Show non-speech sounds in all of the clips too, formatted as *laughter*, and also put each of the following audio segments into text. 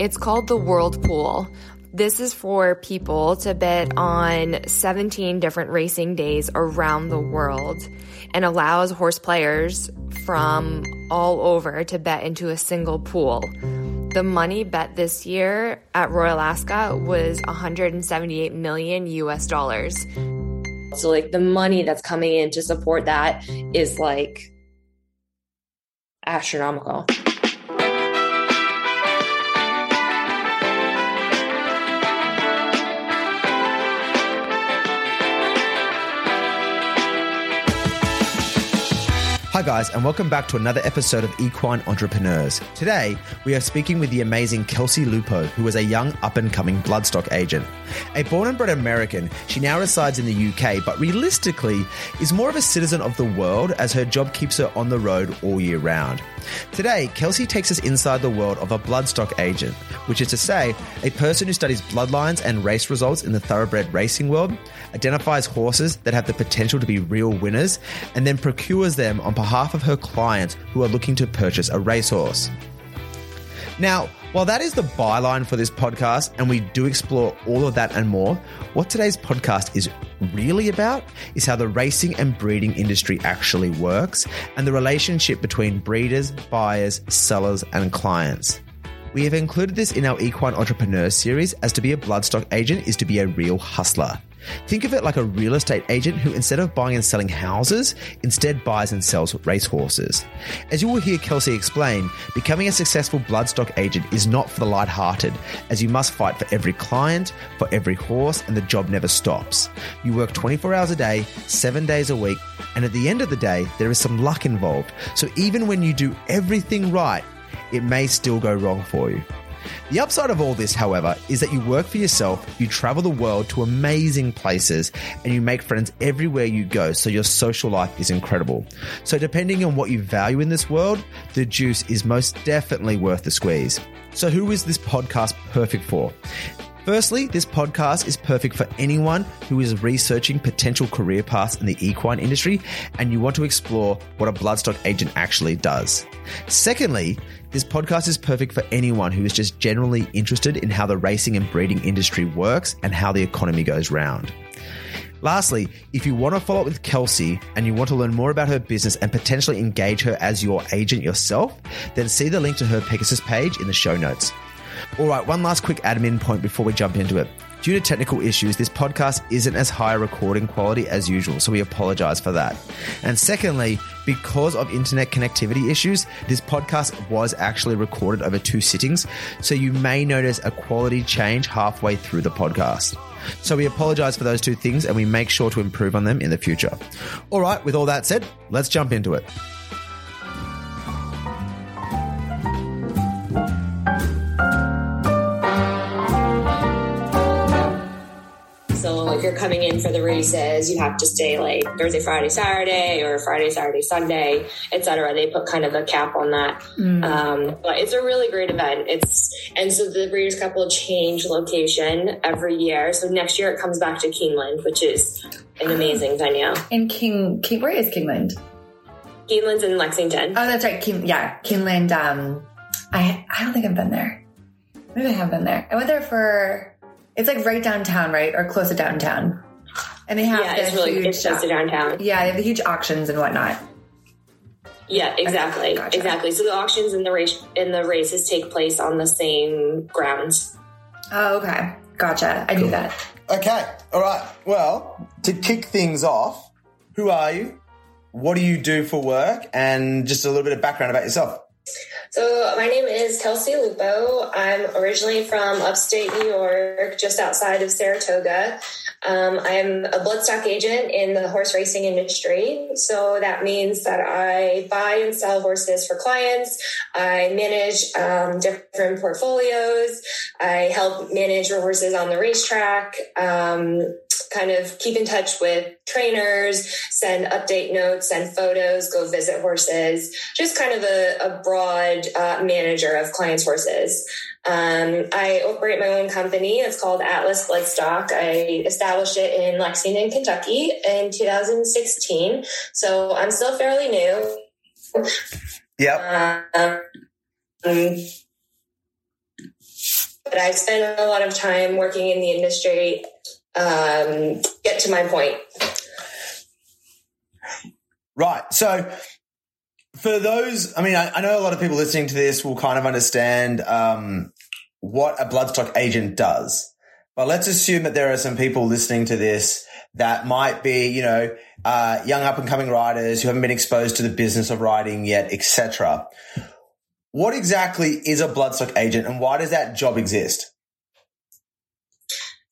It's called the World Pool. This is for people to bet on 17 different racing days around the world and allows horse players from all over to bet into a single pool. The money bet this year at Royal Ascot was 178 million US dollars. So, like, the money that's coming in to support that is like astronomical. Hi, guys, and welcome back to another episode of Equine Entrepreneurs. Today, we are speaking with the amazing Kelsey Lupo, who is a young up and coming bloodstock agent. A born and bred American, she now resides in the UK, but realistically is more of a citizen of the world as her job keeps her on the road all year round. Today, Kelsey takes us inside the world of a bloodstock agent, which is to say, a person who studies bloodlines and race results in the thoroughbred racing world, identifies horses that have the potential to be real winners, and then procures them on of her clients who are looking to purchase a racehorse. Now, while that is the byline for this podcast, and we do explore all of that and more, what today's podcast is really about is how the racing and breeding industry actually works and the relationship between breeders, buyers, sellers, and clients. We have included this in our Equine Entrepreneur series as to be a bloodstock agent is to be a real hustler. Think of it like a real estate agent who, instead of buying and selling houses, instead buys and sells racehorses. As you will hear Kelsey explain, becoming a successful bloodstock agent is not for the light-hearted, as you must fight for every client, for every horse, and the job never stops. You work 24 hours a day, seven days a week, and at the end of the day, there is some luck involved. So even when you do everything right, it may still go wrong for you. The upside of all this, however, is that you work for yourself, you travel the world to amazing places, and you make friends everywhere you go, so your social life is incredible. So, depending on what you value in this world, the juice is most definitely worth the squeeze. So, who is this podcast perfect for? Firstly, this podcast is perfect for anyone who is researching potential career paths in the equine industry and you want to explore what a bloodstock agent actually does. Secondly, this podcast is perfect for anyone who is just generally interested in how the racing and breeding industry works and how the economy goes round. Lastly, if you want to follow up with Kelsey and you want to learn more about her business and potentially engage her as your agent yourself, then see the link to her Pegasus page in the show notes. All right, one last quick admin point before we jump into it. Due to technical issues, this podcast isn't as high recording quality as usual, so we apologize for that. And secondly, because of internet connectivity issues, this podcast was actually recorded over two sittings, so you may notice a quality change halfway through the podcast. So we apologize for those two things and we make sure to improve on them in the future. All right, with all that said, let's jump into it. If you're coming in for the races, you have to stay like Thursday, Friday, Saturday, or Friday, Saturday, Sunday, etc. They put kind of a cap on that. Um, but it's a really great event. It's and so the Breeders' Cup will change location every year. So next year it comes back to Keeneland, which is an amazing venue. In King, King, where is Kingland? Keeneland's in Lexington. Oh, that's right. King, yeah, Kingland. Um, I I don't think I've been there. Maybe I have been there. I went there for. It's like right downtown, right, or close to downtown. And they have yeah, it's really huge, it's close to downtown. yeah, they have the huge auctions and whatnot. Yeah, exactly, Gotcha. exactly. So the auctions and the race and the races take place on the same grounds. Oh, okay, gotcha. I knew that. Okay, all right. Well, to kick things off, who are you? What do you do for work? And just a little bit of background about yourself. So my name is Kelsey Lupo. I'm originally from upstate New York, just outside of Saratoga. Um, I'm a bloodstock agent in the horse racing industry. So that means that I buy and sell horses for clients. I manage um, different portfolios. I help manage horses on the racetrack. Um, kind of keep in touch with trainers, send update notes, send photos, go visit horses, just kind of a, a broad uh, manager of clients' horses. Um, I operate my own company. It's called Atlas Bloodstock. I established it in Lexington, Kentucky in 2016. So I'm still fairly new. Yep. Um, but I spent a lot of time working in the industry. Um, get to my point. Right. So, for those, I mean, I, I, know a lot of people listening to this will kind of understand um, what a bloodstock agent does. But let's assume that there are some people listening to this that might be, you know, uh, young up and coming riders who haven't been exposed to the business of riding yet, etc. What exactly is a bloodstock agent and why does that job exist?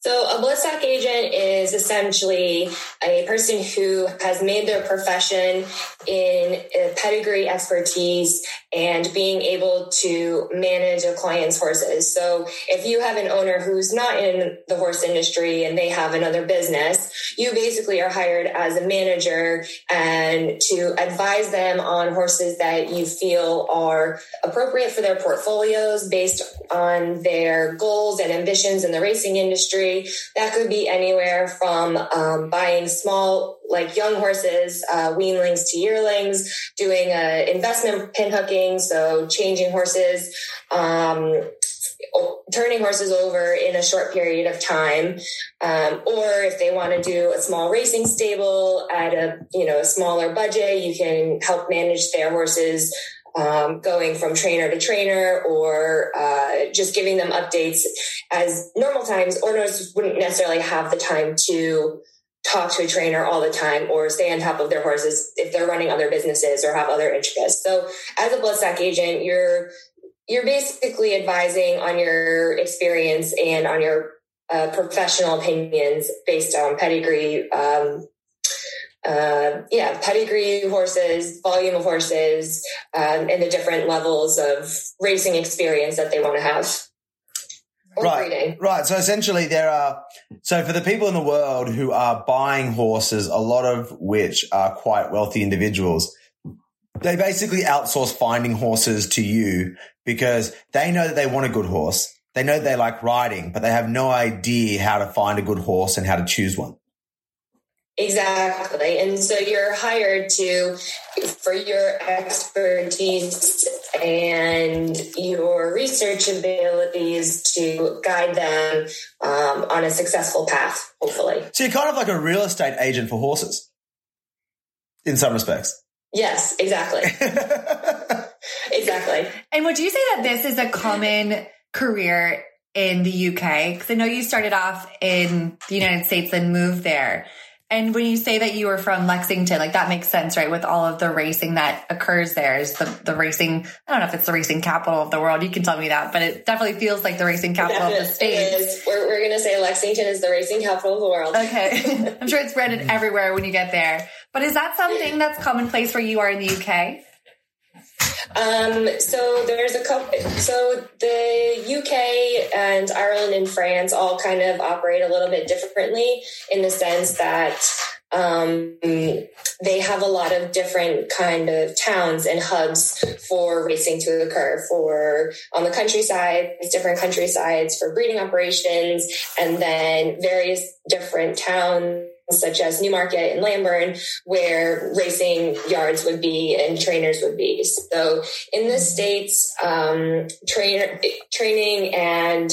So, a bloodstock agent is essentially a person who has made their profession in pedigree expertise and being able to manage a client's horses. So, if you have an owner who's not in the horse industry and they have another business, you basically are hired as a manager and to advise them on horses that you feel are appropriate for their portfolios based on their goals and ambitions in the racing industry that could be anywhere from um, buying small, like young horses, uh, weanlings to yearlings, doing uh, investment pinhooking, so changing horses. Um, turning horses over in a short period of time um, or if they want to do a small racing stable at a you know a smaller budget you can help manage their horses um, going from trainer to trainer or uh, just giving them updates as normal times. Owners wouldn't necessarily have the time to talk to a trainer all the time or stay on top of their horses if they're running other businesses or have other interests. So as a bloodstock agent you're you're basically advising on your experience and on your uh, professional opinions based on pedigree um, uh, yeah, pedigree horses, volume of horses, um, and the different levels of racing experience that they want to have. right, breeding. right. So essentially, there are so for the people in the world who are buying horses, a lot of which are quite wealthy individuals. They basically outsource finding horses to you because they know that they want a good horse. They know they like riding, but they have no idea how to find a good horse and how to choose one. Exactly. And so you're hired to, for your expertise and your research abilities to guide them um, on a successful path, hopefully. So you're kind of like a real estate agent for horses in some respects. Yes, exactly. *laughs* exactly. And would you say that this is a common career in the UK? Because I know you started off in the United States and moved there. And when you say that you were from Lexington, like that makes sense, right? With all of the racing that occurs there is the, the racing. I don't know if it's the racing capital of the world. You can tell me that, but it definitely feels like the racing capital of the state. We're, we're going to say Lexington is the racing capital of the world. Okay. *laughs* I'm sure it's branded everywhere when you get there. But is that something that's commonplace where you are in the UK? Um, so there's a couple. So the UK and Ireland and France all kind of operate a little bit differently in the sense that um, they have a lot of different kind of towns and hubs for racing to occur. For on the countryside, different countrysides for breeding operations, and then various different towns such as Newmarket and Lambourn, where racing yards would be and trainers would be. So in the States, um, trainer, training and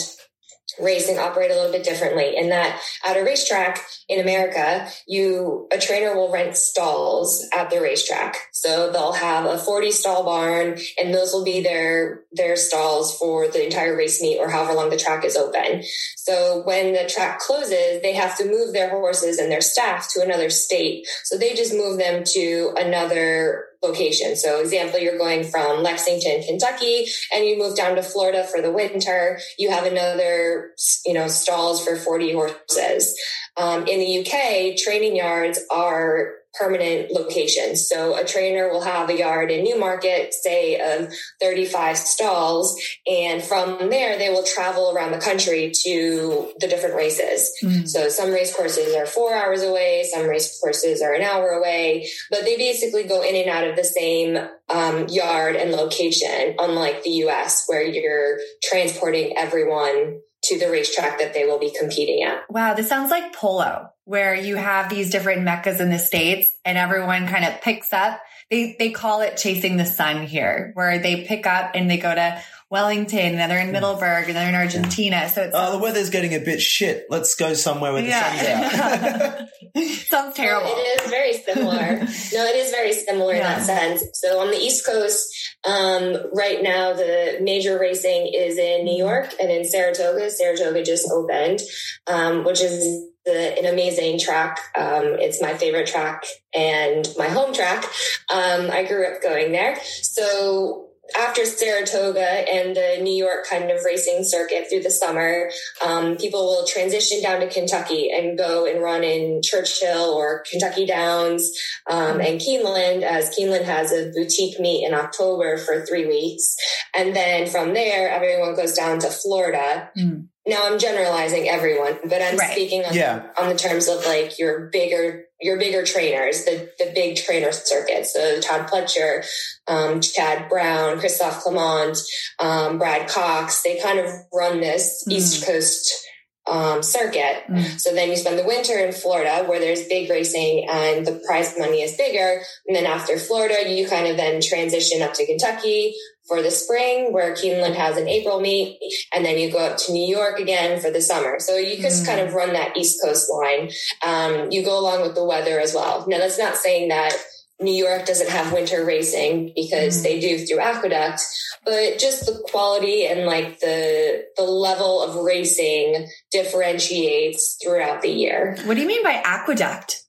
racing operate a little bit differently in that at a racetrack in America, you a trainer will rent stalls at the racetrack. So they'll have a 40 stall barn and those will be their their stalls for the entire race meet or however long the track is open. So when the track closes, they have to move their horses and their staff to another state. So they just move them to another location. So example, you're going from Lexington, Kentucky, and you move down to Florida for the winter. You have another, you know, stalls for 40 horses. Um, in the UK, training yards are permanent locations. So a trainer will have a yard in Newmarket, say of 35 stalls, and from there they will travel around the country to the different races. Mm-hmm. So some race courses are four hours away, some race courses are an hour away, but they basically go in and out of the same um, yard and location, unlike the US where you're transporting everyone to the racetrack that they will be competing at. Wow, this sounds like polo, where you have these different meccas in the states and everyone kind of picks up. They they call it chasing the sun here, where they pick up and they go to Wellington, and they're in Middleburg, and they're in Argentina. So it's Oh, the weather's getting a bit shit. Let's go somewhere where the sun's out. *laughs* sounds terrible. It is very similar. no, it is very similar in that sense. So on the East Coast, um, right now the major racing is in New York and in Saratoga. Saratoga just opened, um, which is the, an amazing track. Um, it's my favorite track and my home track. Um, I grew up going there. So after Saratoga and the New York kind of racing circuit through the summer, um, people will transition down to Kentucky and go and run in Churchill or Kentucky Downs um, and Keeneland, as Keeneland has a boutique meet in October for three weeks. And then from there, everyone goes down to Florida. Mm. Now I'm generalizing everyone, but I'm Right. speaking on, Yeah. on the terms of like your bigger, your bigger trainers, the, the big trainer circuits, So Todd Pletcher, um, Chad Brown, Christophe Clement, um, Brad Cox, they kind of run this Mm. East Coast um, circuit. Mm. So then you spend the winter in Florida where there's big racing and the prize money is bigger. And then after Florida, you kind of then transition up to Kentucky for the spring where Keeneland has an April meet. And then you go up to New York again for the summer. So you just Mm. kind of run that East Coast line. Um, you go along with the weather as well. Now that's not saying that New York doesn't have winter racing because Mm. they do through Aqueduct, but just the quality and like the the level of racing differentiates throughout the year. What do you mean by aqueduct?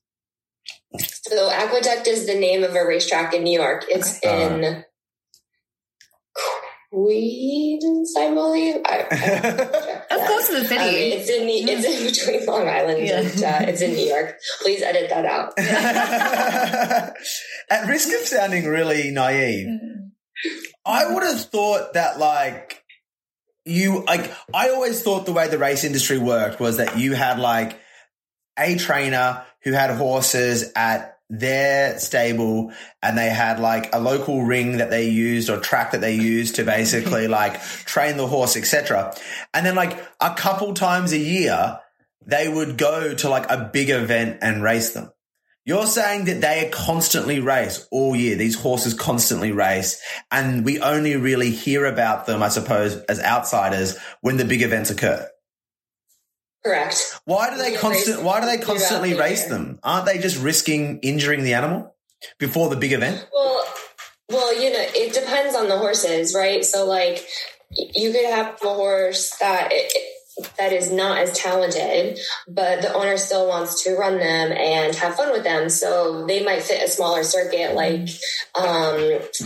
So Aqueduct is the name of a racetrack in New York. It's Okay. in Queens, I believe. I, I have to check That's close to the city. Um, it's in the, it's in between Long Island Yeah. and uh, it's in New York. Please edit that out. *laughs* At risk of sounding really naive, I would have thought that like you like I always thought the way the race industry worked was that you had like a trainer who had horses at their stable and they had like a local ring that they used or track that they used to basically *laughs* like train the horse etc and then like a couple times a year they would go to like a big event and race them you're saying that they constantly race all year. These horses constantly race, and we only really hear about them, I suppose, as outsiders when the big events occur. Correct. Why do they constant? Why do they constantly race them? Aren't they just risking injuring the animal before the big event? Well, well, you know, it depends on the horses, right? So, like, you could have a horse that it, it- that is not as talented, but the owner still wants to run them and have fun with them. So they might fit a smaller circuit, like um,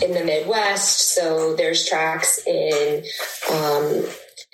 in the Midwest. So there's tracks in um,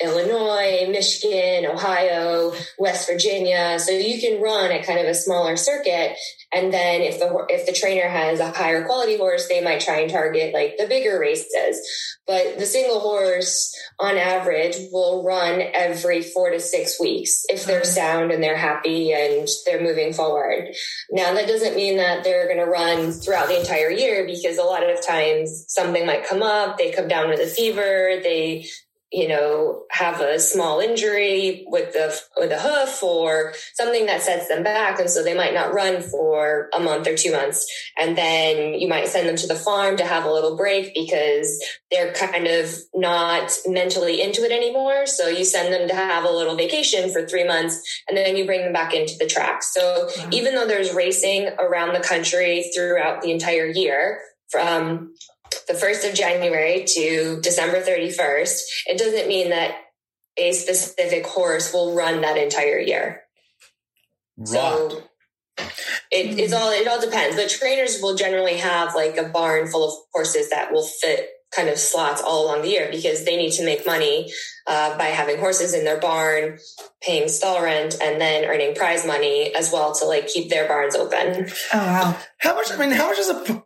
Illinois, Michigan, Ohio, West Virginia. So you can run at kind of a smaller circuit. And then if the if the trainer has a higher quality horse, they might try and target like the bigger races. But the single horse, on average, will run every four to six weeks if they're mm-hmm. sound and they're happy and they're moving forward. Now that doesn't mean that they're going to run throughout the entire year because a lot of times something might come up. They come down with a fever. They you know, have a small injury with the with a hoof or something that sets them back, and so they might not run for a month or two months, and then you might send them to the farm to have a little break because they're kind of not mentally into it anymore. So you send them to have a little vacation for three months, and then you bring them back into the track. So Wow. even though there's racing around the country throughout the entire year, from the 1st of January to December 31st, it doesn't mean that a specific horse will run that entire year. So it is all it all depends. But trainers will generally have like a barn full of horses that will fit kind of slots all along the year because they need to make money uh, by having horses in their barn, paying stall rent, and then earning prize money as well to like keep their barns open. Oh wow. How much? I mean, how much is a?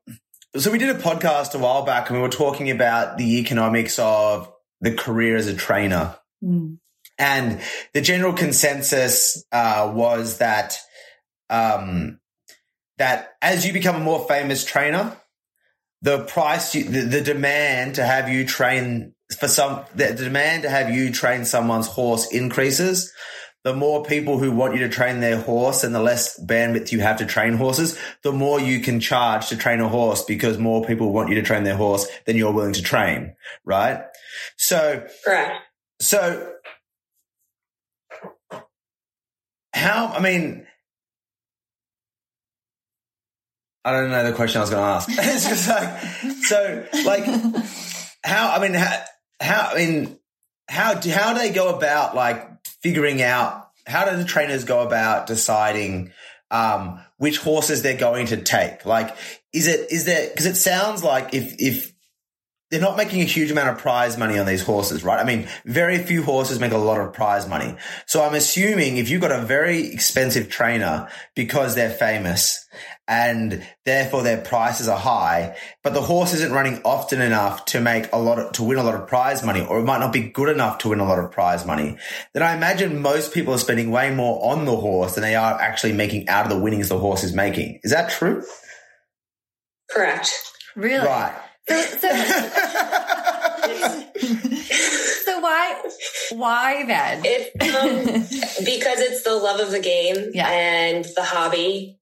So we did a podcast a while back, and we were talking about the economics of the career as a trainer. Mm. And the general consensus uh, was that um, that as you become a more famous trainer, the price, you, the, the demand to have you train for some, the demand to have you train someone's horse increases, the more people who want you to train their horse and the less bandwidth you have to train horses, the more you can charge to train a horse because more people want you to train their horse than you're willing to train, right? So, Correct. so how, I mean, I don't know the question I was going to ask. *laughs* it's just like, so like, *laughs* how, I mean, how, how, I mean, how do, how do they go about like figuring out, how do the trainers go about deciding, um, which horses they're going to take? Like, is it, is there, cause it sounds like if, if, they're not making a huge amount of prize money on these horses, right? I mean, very few horses make a lot of prize money. So I'm assuming if you've got a very expensive trainer because they're famous and therefore their prices are high, but the horse isn't running often enough to make a lot of, to win a lot of prize money, or it might not be good enough to win a lot of prize money, then I imagine most people are spending way more on the horse than they are actually making out of the winnings the horse is making. Is that true? Correct. Really? Right. So, so, *laughs* so why, why then? It um, because it's the love of the game Yeah. and the hobby,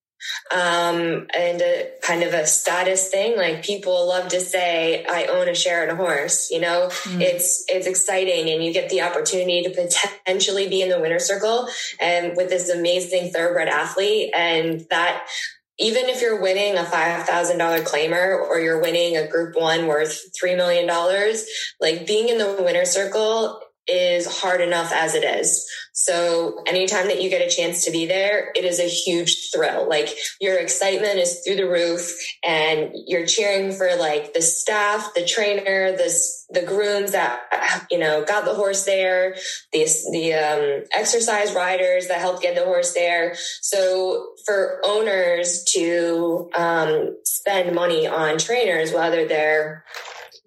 um, and a kind of a status thing. Like people love to say, "I own a share in a horse." You know, Mm. it's it's exciting, and you get the opportunity to potentially be in the winner circle and with this amazing thoroughbred athlete, and that. Even if you're winning a five thousand dollar claimer or you're winning a Group One worth three million dollars, like being in the winner circle is hard enough as it is. So anytime that you get a chance to be there, it is a huge thrill. Like your excitement is through the roof and you're cheering for like the staff, the trainer, this, the grooms that, you know, got the horse there, the, the, um, exercise riders that helped get the horse there. So for owners to, um, spend money on trainers, whether they're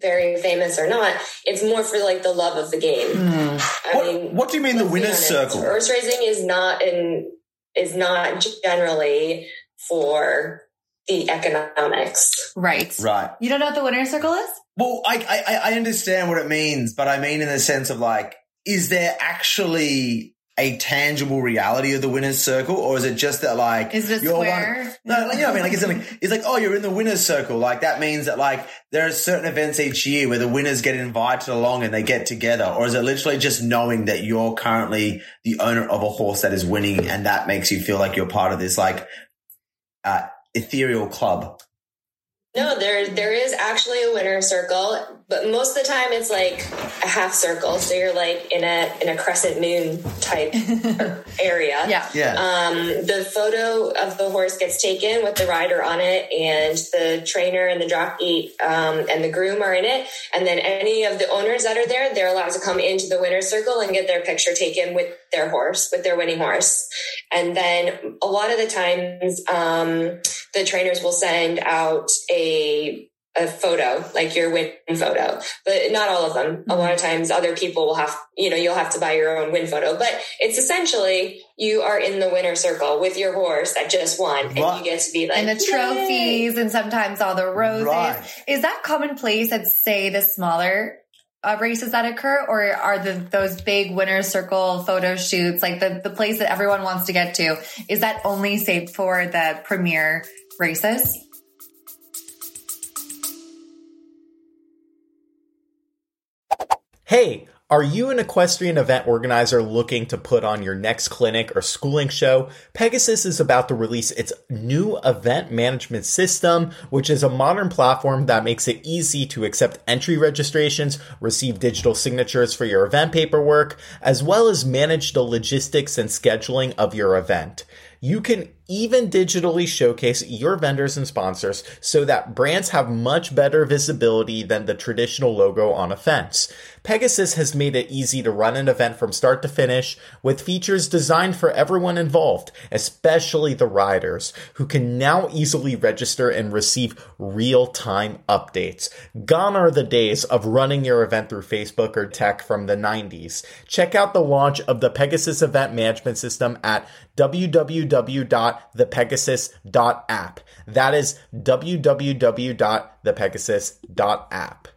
very famous or not, it's more for like the love of the game. Hmm. I What, mean, what do you mean the winner's circle? Horse racing is not in is not generally for the economics. Right. Right. You don't know what the winner's circle is? Well, I, I, I understand what it means, but I mean in the sense of like, is there actually a tangible reality of the winner's circle, or is it just that like Is it a you're square? One, no, like, you know what I mean. Like it's something. It's like oh, you're in the winner's circle. Like that means that like there are certain events each year where the winners get invited along and they get together, or is it literally just knowing that you're currently the owner of a horse that is winning, and that makes you feel like you're part of this like uh, ethereal club? No, there there is actually a winner circle, but most of the time it's like a half circle. So you're like in a in a crescent moon type *laughs* area. Yeah. Yeah. Um, the photo of the horse gets taken with the rider on it, and the trainer and the jockey um, and the groom are in it. And then any of the owners that are there, they're allowed to come into the winner's circle and get their picture taken with their horse, with their winning horse. And then a lot of the times, um, the trainers will send out a a photo, like your win photo, but not all of them. A lot of times other people will have, you know, you'll have to buy your own win photo, but it's essentially you are in the winner circle with your horse that just won and Right. you get to be like, and the "Yay!" trophies and sometimes all the roses. Right. Is that commonplace at say the smaller uh, races that occur or are the those big winner circle photo shoots like the, the place that everyone wants to get to is that only saved for the premier races? Hey, are you an equestrian event organizer looking to put on your next clinic or schooling show? Pegasus is about to release its new event management system, which is a modern platform that makes it easy to accept entry registrations, receive digital signatures for your event paperwork, as well as manage the logistics and scheduling of your event. You can even digitally showcase your vendors and sponsors so that brands have much better visibility than the traditional logo on a fence. Pegasus has made it easy to run an event from start to finish with features designed for everyone involved, especially the riders, who can now easily register and receive real-time updates. Gone are the days of running your event through Facebook or tech from the 90s. Check out the launch of the Pegasus event management system at www.thepegasus.app. That is www.thepegasus.app.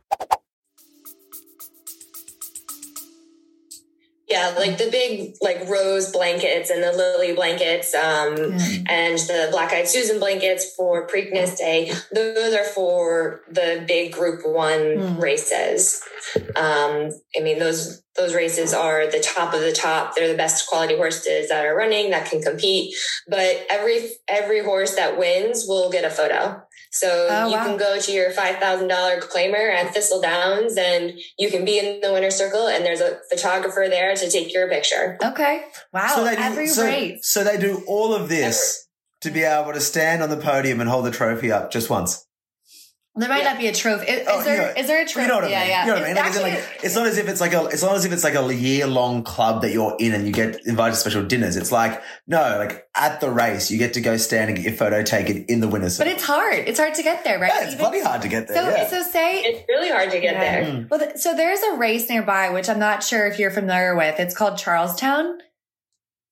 Yeah, like the big like rose blankets and the lily blankets, um, Mm. and the black eyed Susan blankets for Preakness Day. Those are for the big Group One Mm. races. Um, I mean, those those races are the top of the top. They're the best quality horses that are running that can compete. But every every horse that wins will get a photo. So Oh, you wow. can go to your five thousand dollar claimer at Thistle Downs, and you can be in the winner's circle, and there's a photographer there to take your picture. Okay. Wow. so they do, Every so, race. so they do all of this to be able to stand on the podium and hold the trophy up just once. There might Yeah. not be a trophy. Is, is Oh, there? yeah. Is there a trophy? You know what I yeah, mean? yeah. You know what I mean? Like, It's it's, like, it's not as if it's like a, it's not as if it's like a year long club that you're in and you get invited to special dinners. It's like, no, like at the race, you get to go stand and get your photo taken in the winner's but it's hard. It's hard to get there, right? yeah, it's Even- bloody hard to get there. So, yeah. so say It's really hard to get Yeah. there. Mm. Well, so there's a race nearby, which I'm not sure if you're familiar with. It's called Charles Town.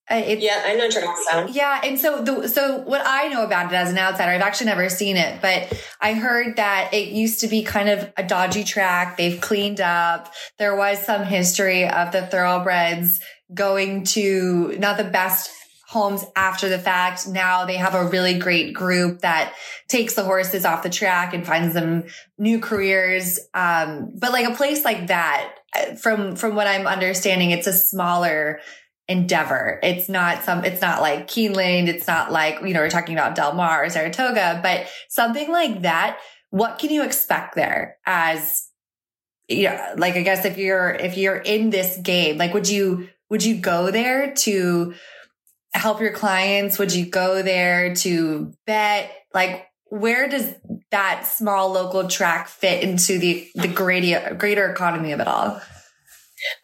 Uh, Yeah, I know Charles Town. Yeah, and so the so what I know about it as an outsider, I've actually never seen it, but I heard that it used to be kind of a dodgy track. They've cleaned up. There was some history of the thoroughbreds going to not the best homes after the fact. Now they have a really great group that takes the horses off the track and finds them new careers. Um, but like a place like that, from from what I'm understanding, it's a smaller endeavor. It's not some, it's not like Keeneland. It's not like, you know, we're talking about Del Mar or Saratoga, but something like that. What can you expect there as, yeah, like, I guess if you're, if you're in this game, like, would you, would you go there to help your clients? Would you go there to bet? Like, where does that small local track fit into the, the greater, greater economy of it all?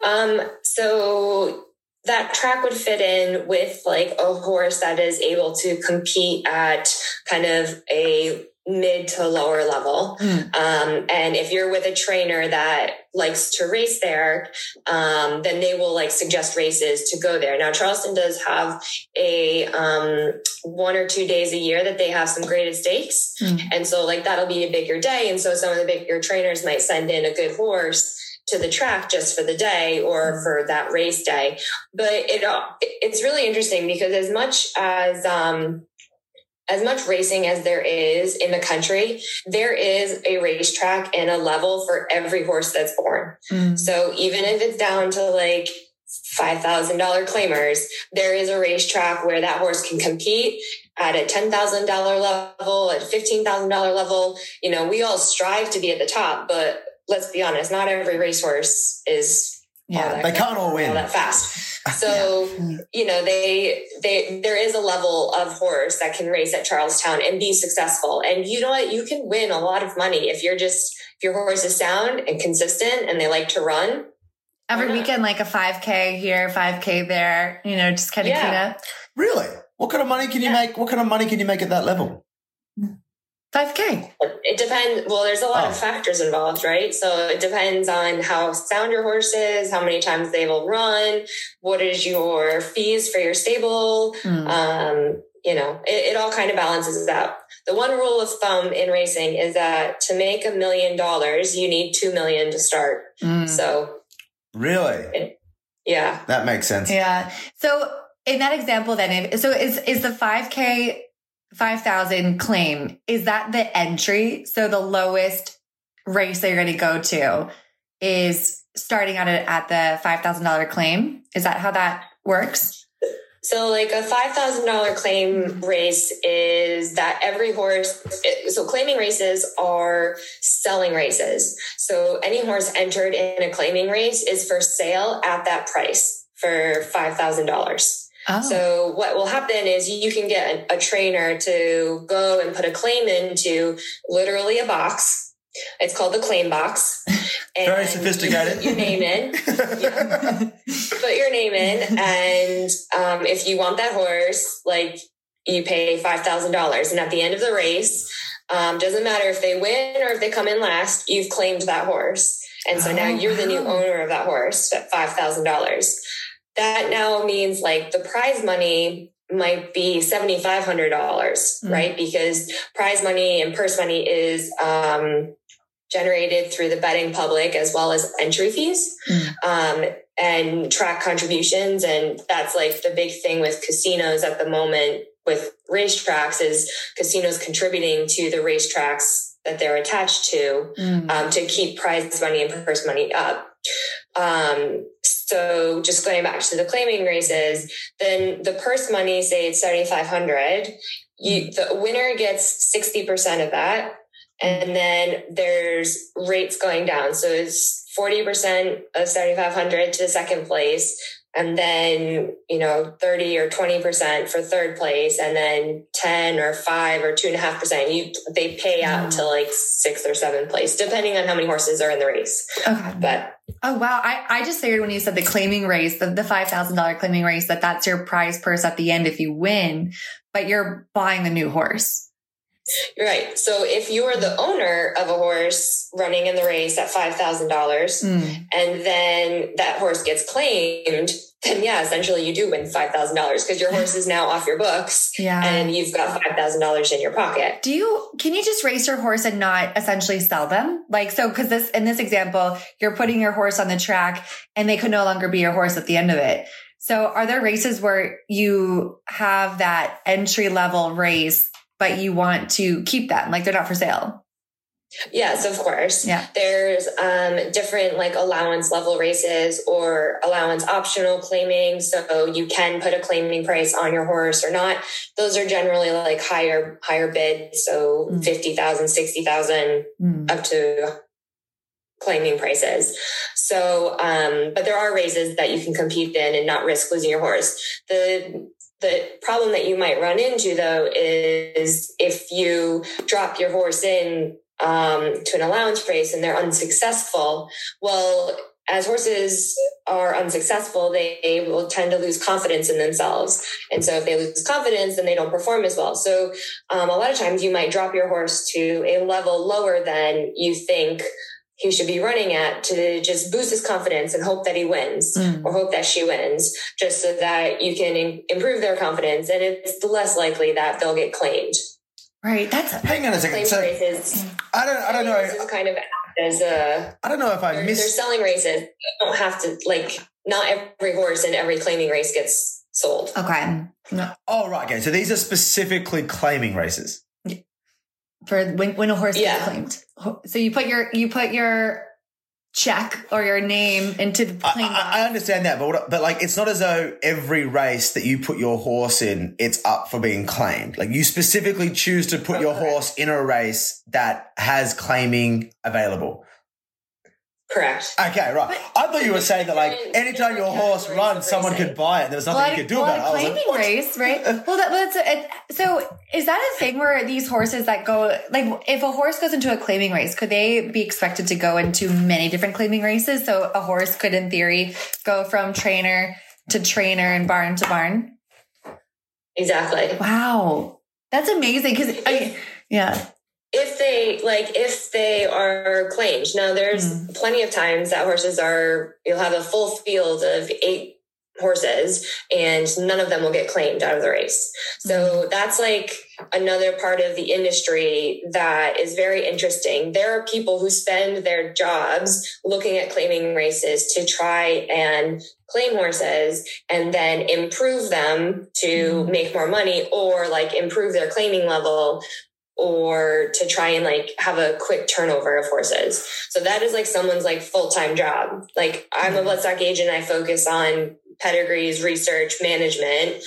Um, so that track would fit in with like a horse that is able to compete at kind of a mid to lower level. Mm. Um, and if you're with a trainer that likes to race there, um, then they will like suggest races to go there. Now, Charles Town does have a um, one or two days a year that they have some graded stakes. Mm. And so, like, that'll be a bigger day. And so, some of the bigger trainers might send in a good horse to the track just for the day or for that race day. But it it's really interesting because as much as um, as much racing as there is in the country, there is a racetrack and a level for every horse that's born. Mm. So even if it's down to like $5,000 claimers, there is a racetrack where that horse can compete at a $10,000 level, at $15,000 level. You know, we all strive to be at the top, but let's be honest, not every racehorse is all Yeah. that They can't all win. all that fast. *laughs* So, Yeah. you know, they they there is a level of horse that can race at Charles Town and be successful. And you know what? You can win a lot of money if you're just if your horse is sound and consistent and they like to run. Every weekend, like a 5K here, 5K there, you know, just kind of Yeah. clean up. really? What kind of money can you Yeah. make? What kind of money can you make at that level? 5K. It depends. Well, there's a lot Oh. of factors involved, right? So it depends on how sound your horse is, how many times they will run, what is your fees for your stable, Mm. um, you know, it, it all kind of balances out. The one rule of thumb in racing is that to make a million dollars, you need two million to start. Mm. So Really? yeah, That makes sense. Yeah. So in that example, then, so is is the 5K 5,000 claim, is that the entry? So the lowest race that you're going to go to is starting at at the $5,000 claim? Is that how that works? So, like a five thousand dollar claim race is that every horse. So, claiming races are selling races. So, any horse entered in a claiming race is for sale at that price for five thousand dollars. Oh. So, what will happen is you can get a, trainer to go and put a claim into literally a box. It's called the claim box. *laughs* And Very you sophisticated. put your name in. Yeah *laughs* put your name in and um, if you want that horse like you pay $5000 and at the end of the race um, doesn't matter if they win or if they come in last you've claimed that horse and so now Oh, you're the new owner of that horse at $5000 that now means like the prize money might be $7500 Mm. right because prize money and purse money is um, generated through the betting public as well as entry fees Mm. um, and track contributions. And that's like the big thing with casinos at the moment with racetracks is casinos contributing to the racetracks that they're attached to mm. um, to keep prize money and purse money up. Um, so just going back to the claiming races, then the purse money, say it's 7,500, you, mm. the winner gets 60% of that. And then there's rates going down. So it's 40% of 7,500 to the second place and then you know 30 or 20 percent for third place and then 10 or 5 or 2.5 percent. You they pay out mm. to like sixth or seventh place depending on how many horses are in the race. Okay. But oh wow. I, I just figured when you said the claiming race the, the $5000 claiming race that that's your prize purse at the end if you win but you're buying a new horse you're right. So if you're the owner of a horse running in the race at $5,000 mm. and then that horse gets claimed, then yeah, essentially you do win $5,000 because your horse is now off your books yeah. and you've got $5,000 in your pocket. Do you, can you just race your horse and not essentially sell them? Like, so, cause this, in this example, you're putting your horse on the track and they could no longer be your horse at the end of it. So are there races where you have that entry level race but you want to keep them like they're not for sale yes of course yeah there's um, different like allowance level races or allowance optional claiming so you can put a claiming price on your horse or not those are generally like higher higher bid so mm. 50000 60000 mm. up to claiming prices. So, um, but there are races that you can compete in and not risk losing your horse. The the problem that you might run into though is if you drop your horse in um, to an allowance race and they're unsuccessful, well, as horses are unsuccessful, they will tend to lose confidence in themselves. And so if they lose confidence, then they don't perform as well. So um, a lot of times you might drop your horse to a level lower than you think he should be running at to just boost his confidence and hope that he wins mm. or hope that she wins just so that you can in- improve their confidence and it's less likely that they'll get claimed. Right that's a- hang on a second. So races, i don't i don't know. This is kind of as a i don't know if i they're, missed they're selling races. You don't have to like not every horse in every claiming race gets sold. Okay. No. oh right okay. So these are specifically claiming races for when, when a horse yeah. gets claimed. So you put your you put your check or your name into the claim. I, I, understand that, but what, but like it's not as though every race that you put your horse in, it's up for being claimed. Like you specifically choose to put okay. your horse in a race that has claiming available. Correct. Okay, right. But I thought you were saying that, like, anytime your horse runs, someone could buy it. There was nothing well, you could do well, about it. Claiming like, race, right? *laughs* well, that, well, a, so is that a thing where these horses that go, like, if a horse goes into a claiming race, could they be expected to go into many different claiming races? So a horse could, in theory, go from trainer to trainer and barn to barn. Exactly. Wow, that's amazing. Because I, *laughs* yeah if they like if they are claimed now there's mm. plenty of times that horses are you'll have a full field of eight horses and none of them will get claimed out of the race so mm. that's like another part of the industry that is very interesting there are people who spend their jobs looking at claiming races to try and claim horses and then improve them to mm. make more money or like improve their claiming level or to try and like have a quick turnover of horses. So that is like someone's like full-time job. Like I'm a mm-hmm. bloodstock agent. I focus on pedigrees, research, management,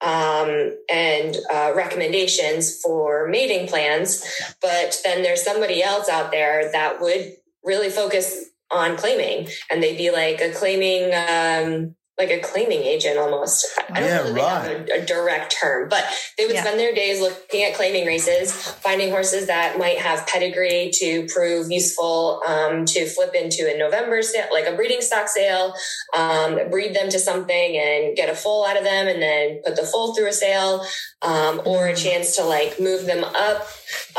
um, and uh, recommendations for mating plans. But then there's somebody else out there that would really focus on claiming and they'd be like a claiming, um, like a claiming agent almost. I don't yeah, really right. have a, a, direct term, but they would yeah. spend their days looking at claiming races, finding horses that might have pedigree to prove useful um, to flip into a November sale, like a breeding stock sale, um, breed them to something and get a foal out of them, and then put the foal through a sale, um, or a mm. chance to like move them up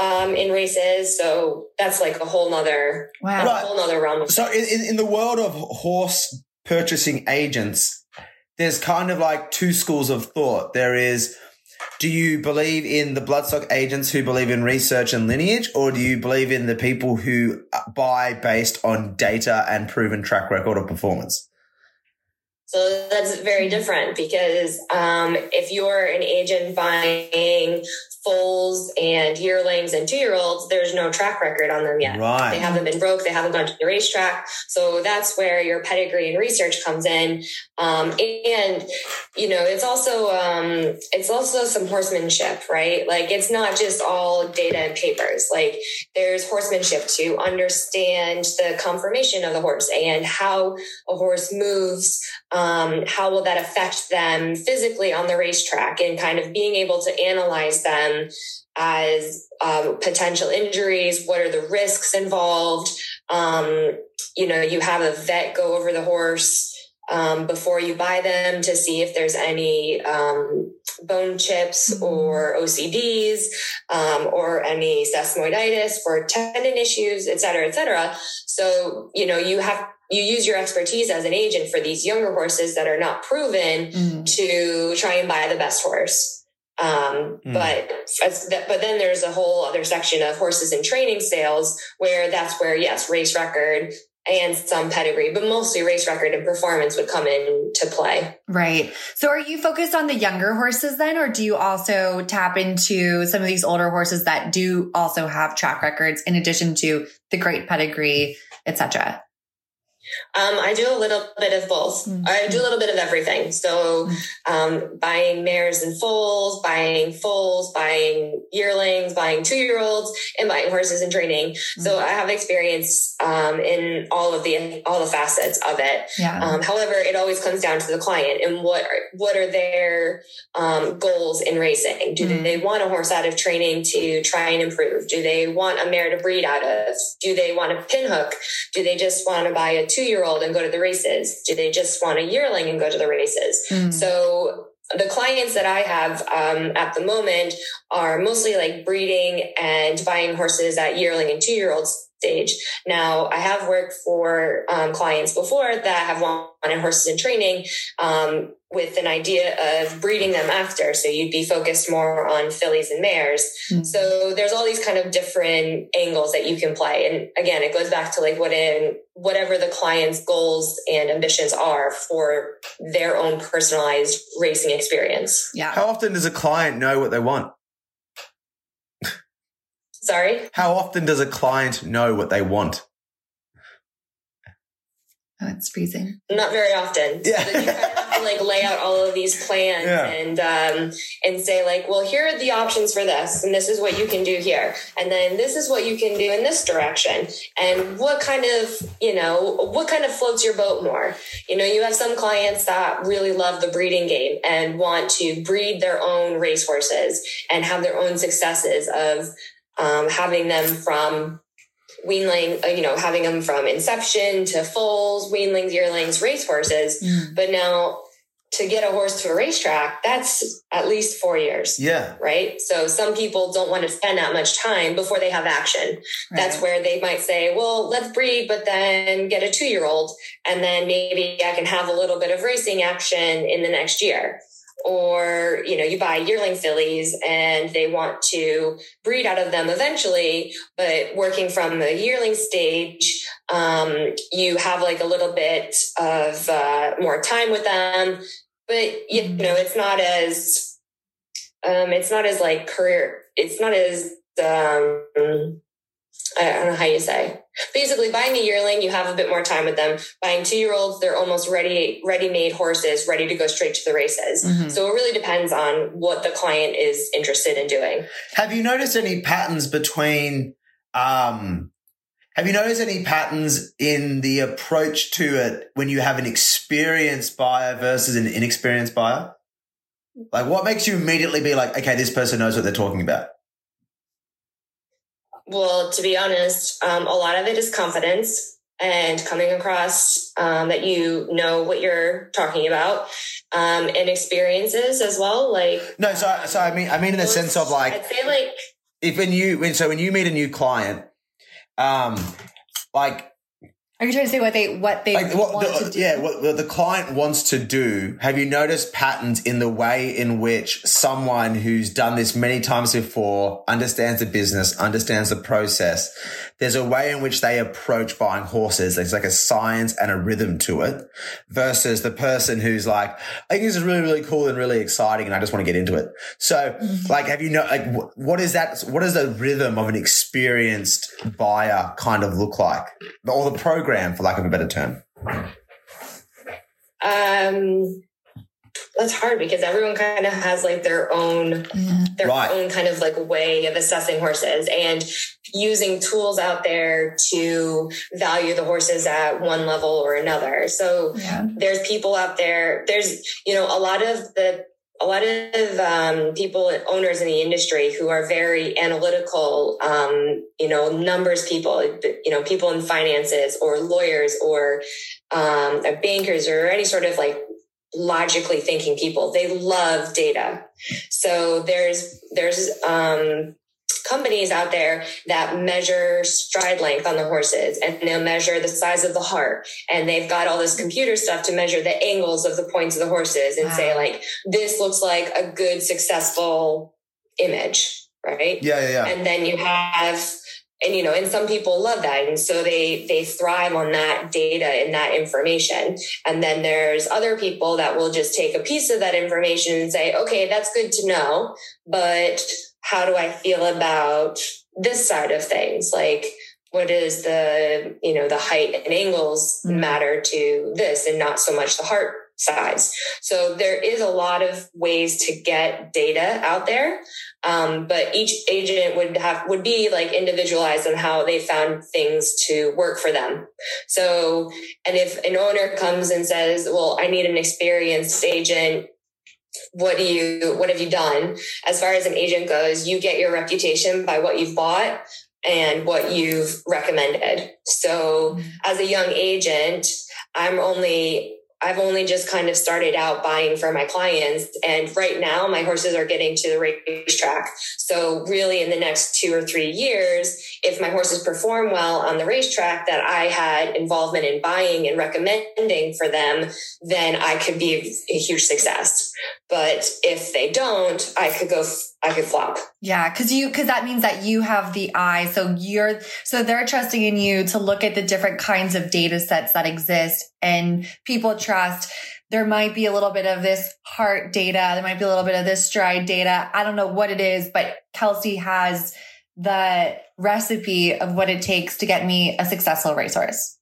um, in races. So that's like a whole nother, wow. right. whole nother realm. so in, in the world of horse purchasing agents, there's kind of like two schools of thought. There is, do you believe in the bloodstock agents who believe in research and lineage, or do you believe in the people who buy based on data and proven track record of performance? So that's very different because um, if you're an agent buying foals and yearlings and two year olds, there's no track record on them yet. Right. They haven't been broke. They haven't gone to the racetrack. So that's where your pedigree and research comes in. Um, and, you know, it's also, um, it's also some horsemanship, right? Like it's not just all data and papers. Like there's horsemanship to understand the conformation of the horse and how a horse moves. Um, how will that affect them physically on the racetrack and kind of being able to analyze them as um, potential injuries? What are the risks involved? Um, you know, you have a vet go over the horse um, before you buy them to see if there's any um, bone chips Mhm. or OCDs um, or any sesamoiditis for tendon issues, et cetera, et cetera. So, you know, you have, you use your expertise as an agent for these younger horses that are not proven Mm. to try and buy the best horse. Um, Mm. but but then there's a whole other section of horses and training sales where that's where yes, race record and some pedigree, but mostly race record and performance would come into play. Right. So are you focused on the younger horses then, or do you also tap into some of these older horses that do also have track records in addition to the great pedigree, etc.? Um, I do a little bit of both. Mhm. I do a little bit of everything. So, um, buying mares and foals, buying foals, buying yearlings, buying two year olds, and buying horses and training. So I have experience um, in all of the all the facets of it. Yeah. Um, however, it always comes down to the client and what are, what are their um, goals in racing? Do Mm. they want a horse out of training to try and improve? Do they want a mare to breed out of? Do they want a pinhook? Do they just want to buy a two year old and go to the races? Do they just want a yearling and go to the races? Mm. So the clients that I have um, at the moment are mostly like breeding and buying horses at yearling and two year old stage. Now, I have worked for um, clients before that have wanted horses in training um, with an idea of breeding them after. So you'd be focused more on fillies and mares. Mm. So there's all these kind of different angles that you can play. And again, it goes back to like what in whatever the client's goals and ambitions are for their own personalized racing experience. yeah. How often does a client know what they want? Sorry. How often does a client know what they want? Oh, it's freezing. Not very often. Yeah. So then you kind of have to like lay out all of these plans Yeah. and um, and say like, well, here are the options for this, and this is what you can do here, and then this is what you can do in this direction, and what kind of you know what kind of floats your boat more. You know, you have some clients that really love the breeding game and want to breed their own racehorses and have their own successes of um, having them from weanling, uh, you know, having them from inception to foals, weanlings, yearlings, racehorses. Mm. But now to get a horse to a racetrack, that's at least four years. Yeah. Right. So some people don't want to spend that much time before they have action. That's where they might say, well, let's breed, but then get a two year old. And then maybe I can have a little bit of racing action in the next year. Or, you know, you buy yearling fillies and they want to breed out of them eventually, but working from the yearling stage, um, you have like a little bit of uh, more time with them. But, you Mhm. know, it's not as, um, it's not as like career, it's not as, um, I don't know how you say. Basically, buying a yearling, you have a bit more time with them. Buying two year olds, they're almost ready, ready made horses, ready to go straight to the races. Mhm. So it really depends on what the client is interested in doing. Have you noticed any patterns between um have you noticed any patterns in the approach to it when you have an experienced buyer versus an inexperienced buyer? Like what makes you immediately be like, okay, this person knows what they're talking about? Well, to be honest, um, a lot of it is confidence and coming across um, that you know what you're talking about, um, and experiences as well. Like, No, so so I mean I mean in the sense of like I'd say like if when you when so when you meet a new client, um, like Are you trying to say what they what they like what want the, to do? yeah what the client wants to do. Have you noticed patterns in the way in which someone who's done this many times before understands the business understands the process? There's a way in which they approach buying horses. There's like a science and a rhythm to it versus the person who's like i think this is really really cool and really exciting and i just want to get into it. So mm-hmm. like have you know like wh- what is that what does the rhythm of an experienced buyer kind of look like? Or the program for lack of a better term Um, that's hard because everyone kind of has like their own Yeah. their Right. own kind of like way of assessing horses and using tools out there to value the horses at one level or another. So Yeah. there's people out there. There's you know a lot of the a lot of um, people owners in the industry who are very analytical um, you know numbers people you know people in finances or lawyers or um, bankers or any sort of like logically thinking people they love data. So there's there's um, companies out there that measure stride length on the horses and they'll measure the size of the heart. And they've got all this computer stuff to measure the angles of the points of the horses and say like this looks like a good successful image right? Yeah yeah yeah. And then you have and you know and some people love that. And so they they thrive on that data and that information. And then there's other people that will just take a piece of that information and say okay that's good to know but how do i feel about this side of things? Like what is the you know the height and angles Mhm. matter to this and not so much the heart size? So there is a lot of ways to get data out there um, but each agent would have would be like individualized on how they found things to work for them. So and if an owner comes and says well i need an experienced agent what do you what have you done? As far as an agent goes you get your reputation by what you've bought and what you've recommended. So mm-hmm. as a young agent i'm only I've only just kind of started out buying for my clients. And right now, my horses are getting to the racetrack. So, really, in the next two or three years, if my horses perform well on the racetrack that I had involvement in buying and recommending for them, then I could be a, huge success. But if they don't, I could go, I could flop. Yeah, because you because that means that you have the eye. So you're so they're trusting in you to look at the different kinds of data sets that exist and people trust. There might be a little bit of this heart data, there might be a little bit of this stride data. I don't know what it is, but Kelsey has the recipe of what it takes to get me a successful racehorse.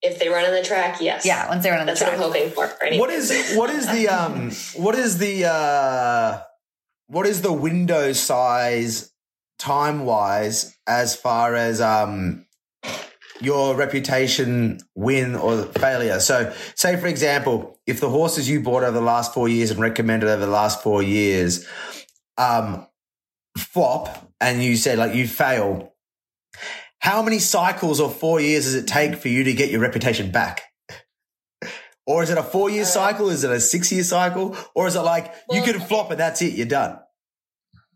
If they run on the track, yes. Yeah, once they run on the track. That's what. I'm hoping for. Right? What is what is the um what is the uh what is the window size time wise as far as um your reputation win or failure. So say for example, if the horses you bought over the last four years and recommended over the last four years um flop and you said like you fail, how many cycles or four years does it take for you to get your reputation back? Or is it a four year Uh, cycle? Is it a six year cycle? Or is it like you can flop and that's it, you're done?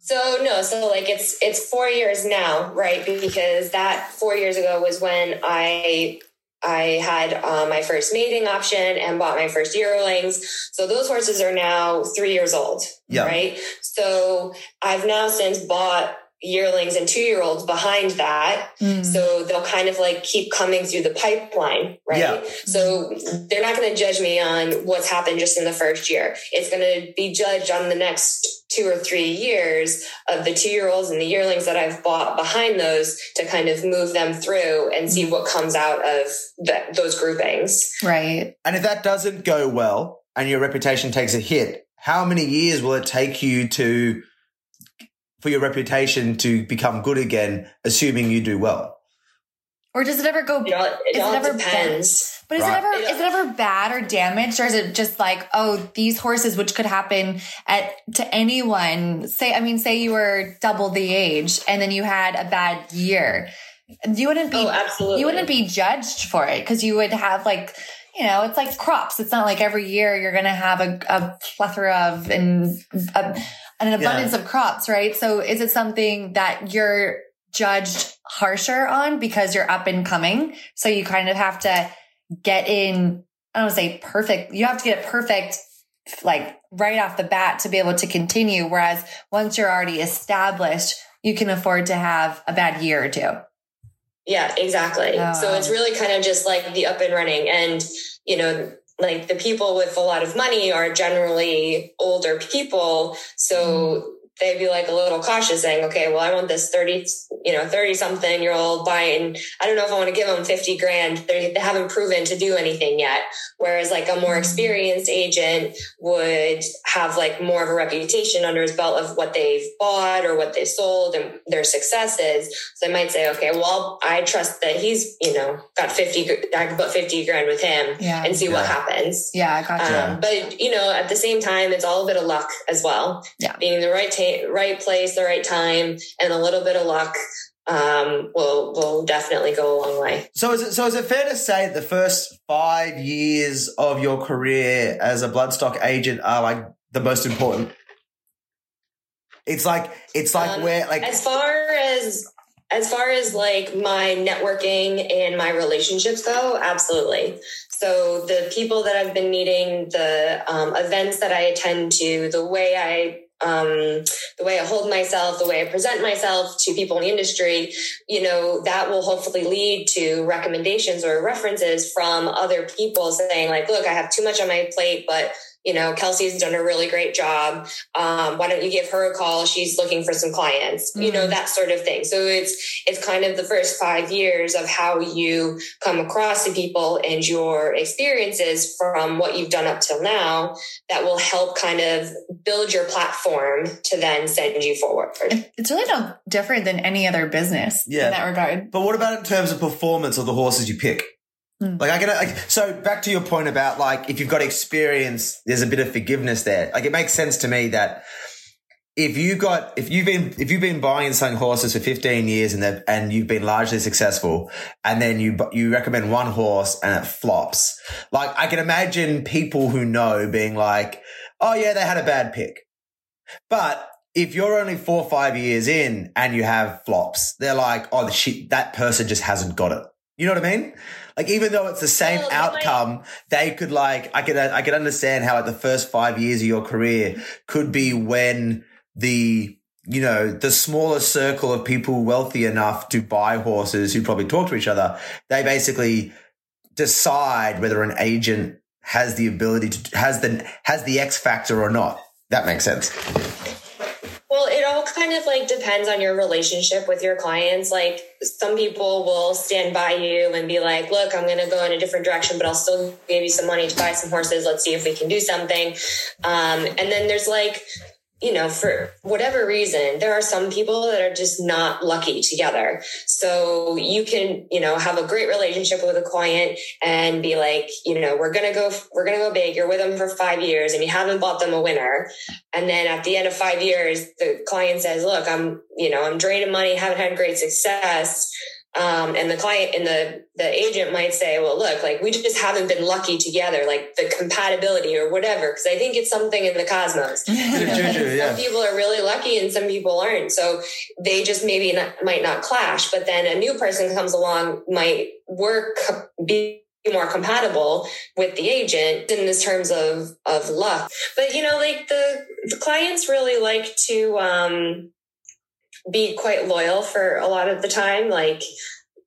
So no, so like it's it's four years now, right? Because that four years ago was when I I had uh, my first mating option and bought my first yearlings. So those horses are now three years old, Yeah. right? So I've now since bought yearlings and two year olds behind that. Mm. So they'll kind of like keep coming through the pipeline, right? Yeah. So they're not going to judge me on what's happened just in the first year. It's going to be judged on the next two or three years of the two year olds and the yearlings that I've bought behind those to kind of move them through and see what comes out of that those groupings. right. And if that doesn't go well and your reputation takes a hit, how many years will it take you to for your reputation to become good again, assuming you do well? Or does it ever go It all, it Is it all ever depends. But is Right. it ever Yeah. is it ever bad or damaged, or is it just like oh these horses, which could happen at to anyone? Say I mean, say you were double the age and then you had a bad year, you wouldn't be Oh, absolutely. you wouldn't be judged for it because you would have like you know it's like crops. It's not like every year you're going to have a, a plethora of and a, an abundance of crops, right? So is it something that you're judged harsher on because you're up and coming. So you kind of have to get in, I don't want to say perfect. You have to get it perfect, like right off the bat to be able to continue. Whereas once you're already established, you can afford to have a bad year or two. Yeah, exactly. Oh. So it's um. really kind of just like the up and running. And, you know, like the people with a lot of money are generally older people. So mm-hmm. They'd be like a little cautious saying, okay, well, I want this 30, you know, 30 something year old buying. I don't know if I want to give them 50 grand. They, they haven't proven to do anything yet. Whereas like a more experienced agent would have like more of a reputation under his belt of what they've bought or what they've sold and their successes. So they might say, okay, well, I trust that he's, you know, got 50, I can put 50 grand with him Yeah. and see what happens. Yeah, I got you. Um, but you know, at the same time, it's all a bit of luck as well. Yeah. Being in the right ta- right place, the right time, and a little bit of luck um, will will definitely go a long way. So is it so is it fair to say the first five years of your career as a bloodstock agent are like the most important? It's like it's like Um, where like As far as as far as like my networking and my relationships go, absolutely. So the people that I've been meeting, the um, events that I attend to, the way I um, the way I hold myself, the way I present myself to people in the industry, you know, that will hopefully lead to recommendations or references from other people saying like, look, I have too much on my plate, but you know, Kelsey's done a really great job. Um, why don't you give her a call? She's looking for some clients, you know, Mhm. that sort of thing. So it's, it's kind of the first five years of how you come across to people and your experiences from what you've done up till now that will help kind of build your platform to then send you forward. It's really no different than any other business Yeah. in that regard. But what about in terms of performance of the horses you pick? Hmm. Like I can like so back to your point about like if you've got experience, there's a bit of forgiveness there. Like it makes sense to me that if you got if you've been if you've been buying and selling horses for 15 years and and you've been largely successful and then you you recommend one horse and it flops like i can imagine people who know being like oh yeah they had a bad pick but if you're only four or five years in and you have flops they're like oh the shit that person just hasn't got it you know what i mean like even though it's the same oh, might- outcome they could like i could i could understand how like the first five years of your career could be when the you know the smaller circle of people wealthy enough to buy horses who probably talk to each other they basically decide whether an agent has the ability to has the has the x factor or not. That makes sense Well, it all kind of like depends on your relationship with your clients. Like some people will stand by you and be like, look, I'm going to go in a different direction, but I'll still give you some money to buy some horses. Let's see if we can do something. Um, and then there's like, you know, for whatever reason, there are some people that are just not lucky together. So you can, you know, have a great relationship with a client and be like, you know, we're going to go, we're going to go big. You're with them for five years and you haven't bought them a winner. And then at the end of five years, the client says, look, I'm, you know, I'm draining money, haven't had great success. Um, and the client and the, the agent might say, well, look, like we just haven't been lucky together, like the compatibility or whatever. Cause I think it's something in the cosmos. *laughs* Yeah. Some people are really lucky and some people aren't. So they just maybe not, might not clash, but then a new person comes along, might work, be more compatible with the agent in this terms of, of luck. But you know, like the, the clients really like to, um, be quite loyal for a lot of the time. Like,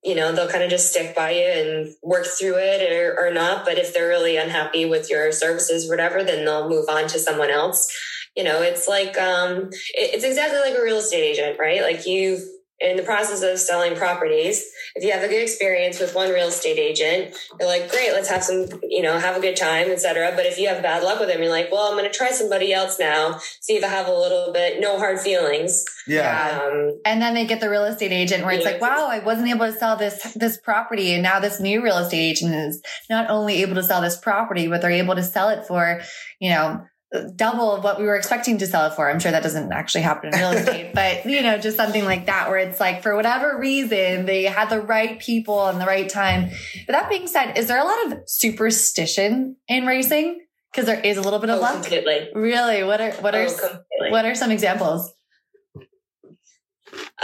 you know, they'll kind of just stick by you and work through it or, or not. But if they're really unhappy with your services, whatever, then they'll move on to someone else. You know, it's like, um, it- it's exactly like a real estate agent, right? Like you've, in the process of selling properties, if you have a good experience with one real estate agent, you're like, great, let's have some, you know, have a good time, etc. But if you have bad luck with them, you're like, well, I'm going to try somebody else now, see if I have a little bit, no hard feelings. yeah Um, And then they get the real estate agent where it's like, wow, I wasn't able to sell this this property, and now this new real estate agent is not only able to sell this property, but they're able to sell it for, you know, double of what we were expecting to sell it for. I'm sure that doesn't actually happen in real *laughs* estate, but you know, just something like that where it's like for whatever reason they had the right people and the right time. But that being said, is there a lot of superstition in racing? Because there is a little bit of oh, luck. completely. Really? What are what are Oh, completely. what are some examples?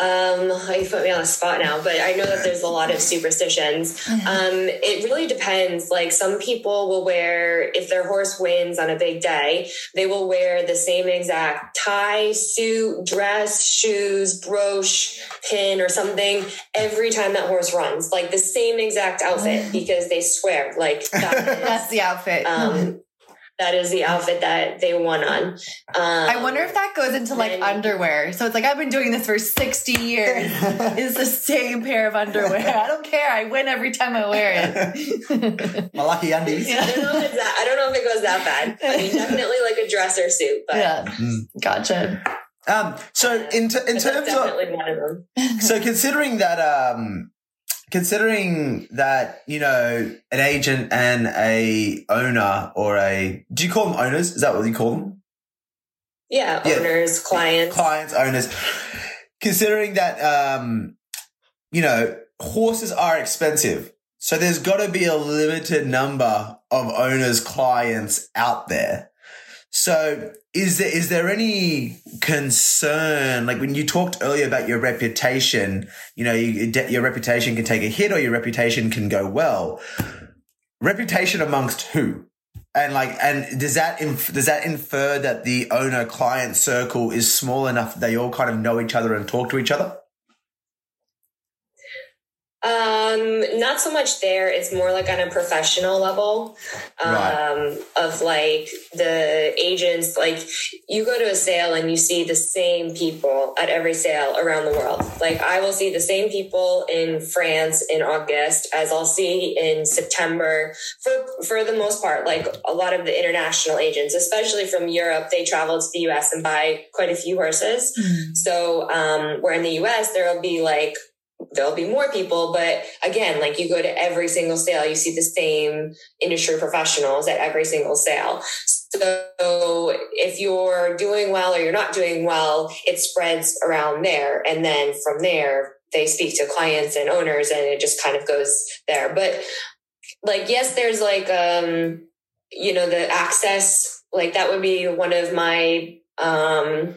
Um, you put me on the spot now, but I know that there's a lot of superstitions. Um, it really depends. Like some people will wear, if their horse wins on a big day, they will wear the same exact tie, suit, dress, shoes, brooch, pin, or something every time that horse runs. Like the same exact outfit because they swear like that *laughs* That's the outfit. um, that is the outfit that they won on. Um, I wonder if that goes into like then- underwear. So it's like I've been doing this for 60 years. *laughs* it's the same pair of underwear. I don't care. I win every time I wear it. *laughs* My lucky undies. I don't know if it's that. I don't know if it goes that bad. I mean, definitely like a dress or suit, but yeah. Mm. Gotcha. Um, so in, t- in terms of of so considering that um considering that you know an agent and a owner or a do you call them owners is that what you call them Yeah, Yeah. owners, clients. clients owners considering that um you know horses are expensive so there's got to be a limited number of owners clients out there so is there is there any concern like when you talked earlier about your reputation you know you, your reputation can take a hit or your reputation can go well. Reputation amongst who? And like and does that inf- does that infer that the owner client circle is small enough that they all kind of know each other and talk to each other Um, not so much there. It's more like on a professional level. Um, Right. of like the agents, like you go to a sale and you see the same people at every sale around the world. Like I will see the same people in France in August as I'll see in September for, for the most part, like a lot of the international agents, especially from Europe, they travel to the US and buy quite a few horses. So, um, where in the US, there'll be like, there'll be more people, but again, like you go to every single sale, you see the same industry professionals at every single sale. So if you're doing well or you're not doing well, it spreads around there. And then from there, they speak to clients and owners and it just kind of goes there. But like, yes, there's like, um, you know, the access, like that would be one of my, um,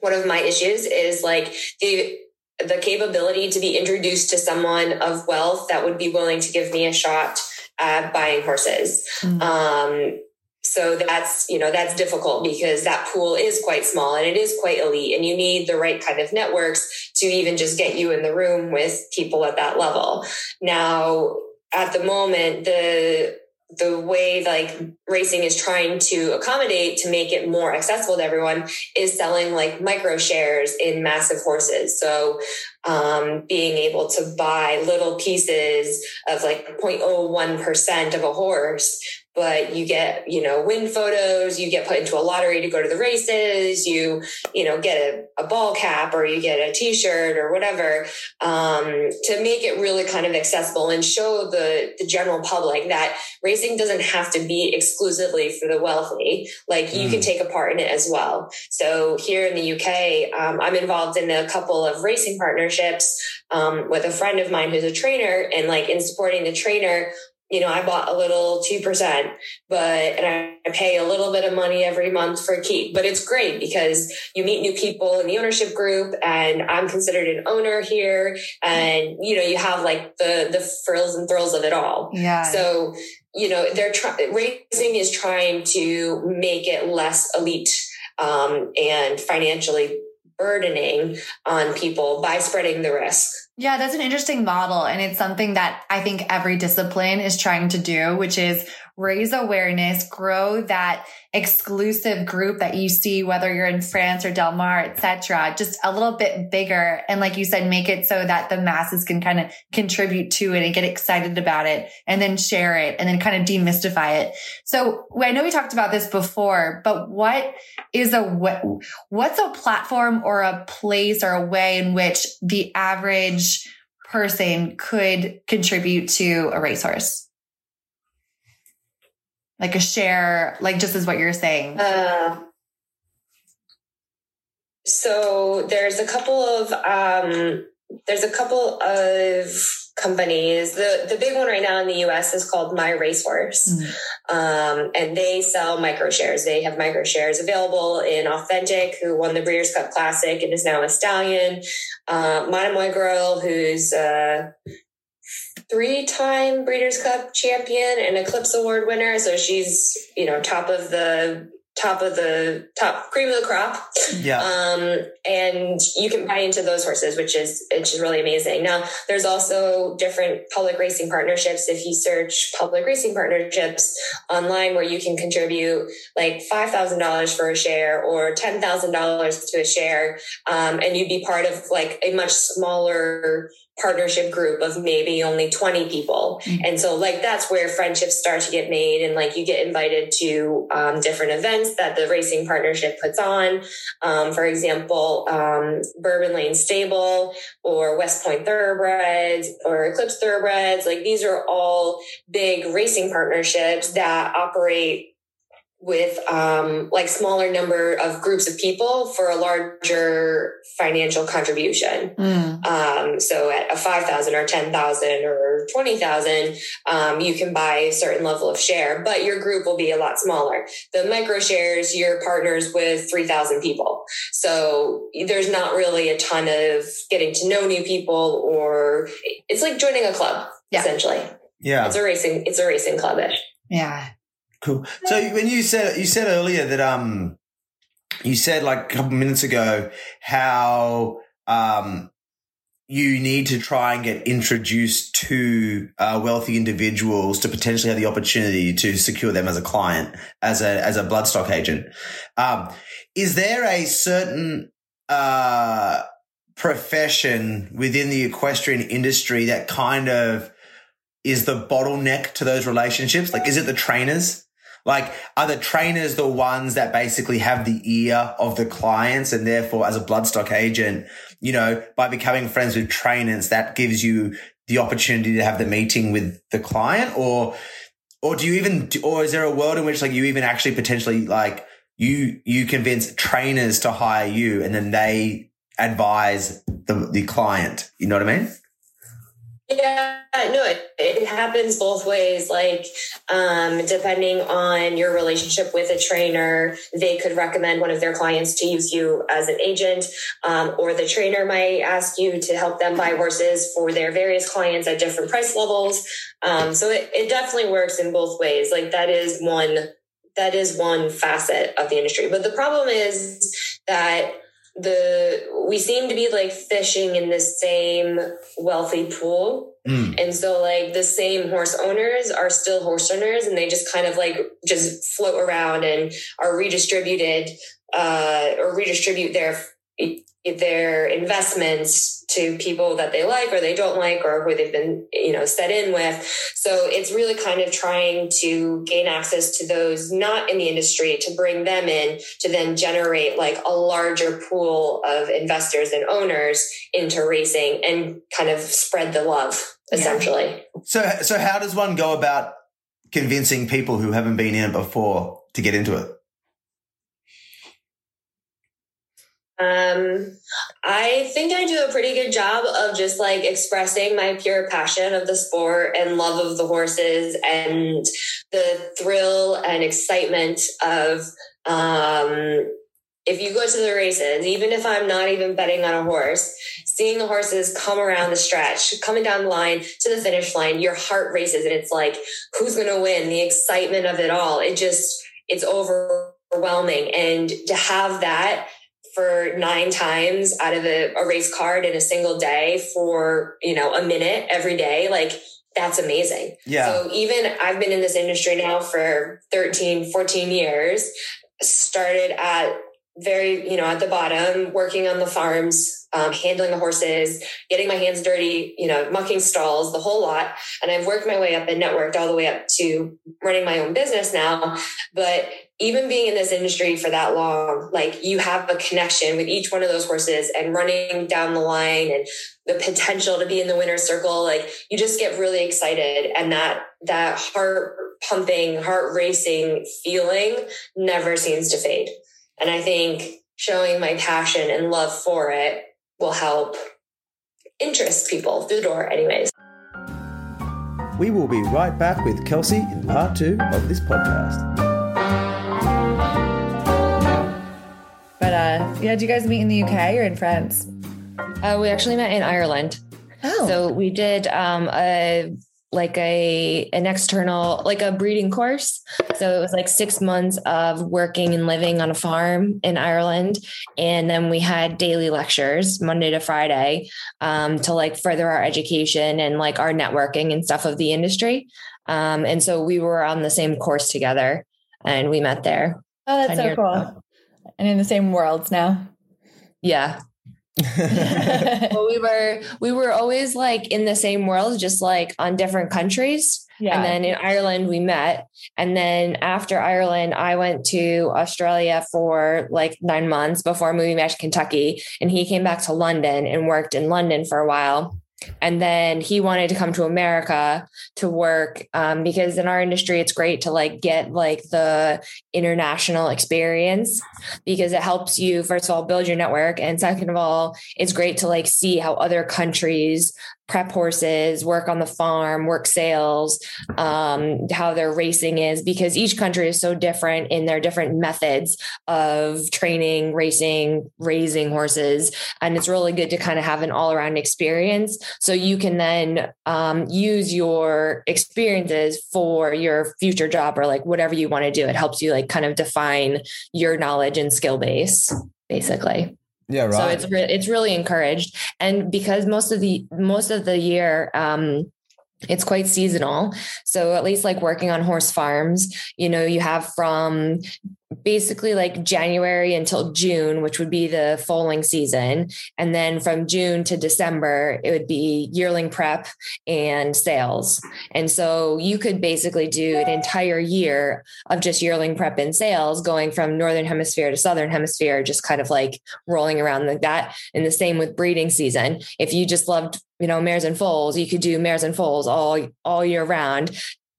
one of my issues is like the the capability to be introduced to someone of wealth that would be willing to give me a shot at buying horses. Mm. Um, so that's you know that's difficult because that pool is quite small and it is quite elite, and you need the right kind of networks to even just get you in the room with people at that level. Now, at the moment, the the way like racing is trying to accommodate to make it more accessible to everyone is selling like micro shares in massive horses. So, um, being able to buy little pieces of like 0.01% of a horse, but you get, you know, win photos, you get put into a lottery to go to the races, you, you know, get a, a ball cap or you get a t-shirt or whatever, um, to make it really kind of accessible and show the, the general public that racing doesn't have to be exclusively for the wealthy. Like you can take a part in it as well. So here in the UK, um, I'm involved in a couple of racing partnerships um, with a friend of mine who's a trainer, and like in supporting the trainer. You know, I bought a little 2%, but, and I pay a little bit of money every month for a keep, but it's great because you meet new people in the ownership group and I'm considered an owner here. And, you know, you have like the, the frills and thrills of it all. Yeah. So, you know, they're trying, racing is trying to make it less elite, um, and financially burdening on people by spreading the risk. Yeah, that's an interesting model. And it's something that I think every discipline is trying to do, which is raise awareness, grow that exclusive group that you see, whether you're in France or Del Mar, et cetera, just a little bit bigger. And like you said, make it so that the masses can kind of contribute to it and get excited about it and then share it and then kind of demystify it. So I know we talked about this before, but what is a, what's a platform or a place or a way in which the average person could contribute to a racehorse? Like a share, like just as what you're saying. Uh, so there's a couple of um, there's a couple of companies. The the big one right now in the US is called My Racehorse. Mm. Um, and they sell micro shares. They have micro shares available in Authentic, who won the Breeders' Cup Classic and is now a stallion. Uh, Monomoy Girl, who's a three-time Breeders' Cup champion and Eclipse Award winner. So she's, you know, top of the top of the top cream of the crop. Yeah. Um, and you can buy into those horses, which is, which is really amazing. Now there's also different public racing partnerships. If you search public racing partnerships online where you can contribute like $5,000 for a share or $10,000 to a share. Um, and you'd be part of like a much smaller partnership group of maybe only 20 people. Mm-hmm. And so like that's where friendships start to get made and like you get invited to um, different events that the racing partnership puts on. Um, for example, um, Bourbon Lane Stable or West Point Thoroughbreds or Eclipse Thoroughbreds. Like these are all big racing partnerships that operate with um, like smaller number of groups of people for a larger financial contribution. Mm. Um, so at a 5,000 or 10,000 or 20,000, um, you can buy a certain level of share, but your group will be a lot smaller. The micro shares, you're partners with 3,000 people. So there's not really a ton of getting to know new people or it's like joining a club, yeah. essentially. Yeah. It's a racing, it's a racing clubish. Yeah. Cool. So when you said you said earlier that um you said like a couple minutes ago how um you need to try and get introduced to uh, wealthy individuals to potentially have the opportunity to secure them as a client, as a as a bloodstock agent. Um, is there a certain uh, profession within the equestrian industry that kind of is the bottleneck to those relationships? Like, is it the trainers? Like, are the trainers the ones that basically have the ear of the clients? And therefore, as a bloodstock agent, you know, by becoming friends with trainers, that gives you the opportunity to have the meeting with the client or, or do you even, or is there a world in which like you even actually potentially like you, you convince trainers to hire you and then they advise the, the client? You know what I mean? Yeah, no, it, it happens both ways. Like, um, depending on your relationship with a trainer, they could recommend one of their clients to use you as an agent, um, or the trainer might ask you to help them buy horses for their various clients at different price levels. Um, so it, it definitely works in both ways. Like that is one, that is one facet of the industry. But the problem is that the we seem to be like fishing in the same wealthy pool mm. and so like the same horse owners are still horse owners and they just kind of like just float around and are redistributed uh or redistribute their their investments to people that they like or they don't like or who they've been you know set in with. So it's really kind of trying to gain access to those not in the industry to bring them in to then generate like a larger pool of investors and owners into racing and kind of spread the love essentially. Yeah. so so how does one go about convincing people who haven't been in it before to get into it Um, I think I do a pretty good job of just like expressing my pure passion of the sport and love of the horses and the thrill and excitement of, um, if you go to the races, even if I'm not even betting on a horse, seeing the horses come around the stretch, coming down the line to the finish line, your heart races and it's like, who's going to win? The excitement of it all. It just, it's overwhelming. And to have that for nine times out of a, a race card in a single day for, you know, a minute every day, like that's amazing. Yeah. So even I've been in this industry now for 13, 14 years, started at very, you know, at the bottom, working on the farms, um, handling the horses, getting my hands dirty, you know, mucking stalls, the whole lot. And I've worked my way up and networked all the way up to running my own business now. But even being in this industry for that long, like you have a connection with each one of those horses and running down the line and the potential to be in the winner's circle. Like you just get really excited and that, that heart pumping, heart racing feeling never seems to fade. And I think showing my passion and love for it will help interest people through the door, anyways. We will be right back with Kelsey in part two of this podcast. Uh, yeah, did you guys meet in the UK or in France? Uh, we actually met in Ireland. Oh, So we did um, a like a an external like a breeding course. So it was like six months of working and living on a farm in Ireland, and then we had daily lectures Monday to Friday um, to like further our education and like our networking and stuff of the industry. Um, and so we were on the same course together, and we met there. oh, that's so cool. ago. And in the same worlds now. Yeah, *laughs* *laughs* well, we were we were always like in the same world, just like on different countries. yeah. And then in Ireland, we met. And then after Ireland, I went to Australia for like nine months before moving back to Kentucky. And he came back to London and worked in London for a while. And then he wanted to come to America to work um, because in our industry, it's great to like get like the international experience because it helps you, first of all, build your network. And second of all, it's great to like see how other countries prep horses, work on the farm, work sales, um, how their racing is, because each country is so different in their different methods of training, racing, raising horses. And it's really good to kind of have an all around experience. So you can then um, use your experiences for your future job or like whatever you want to do. It helps you like kind of define your knowledge and skill base, basically. Yeah, right. So it's re- it's really encouraged, and because most of the most of the year, um, it's quite seasonal. So at least like working on horse farms, you know, you have from basically like January until June, which would be the foaling season. And then from June to December, it would be yearling prep and sales. And so you could basically do an entire year of just yearling prep and sales going from northern hemisphere to southern hemisphere, just kind of like rolling around like that. And the same with breeding season. If you just loved, you know, mares and foals, you could do mares and foals all all year round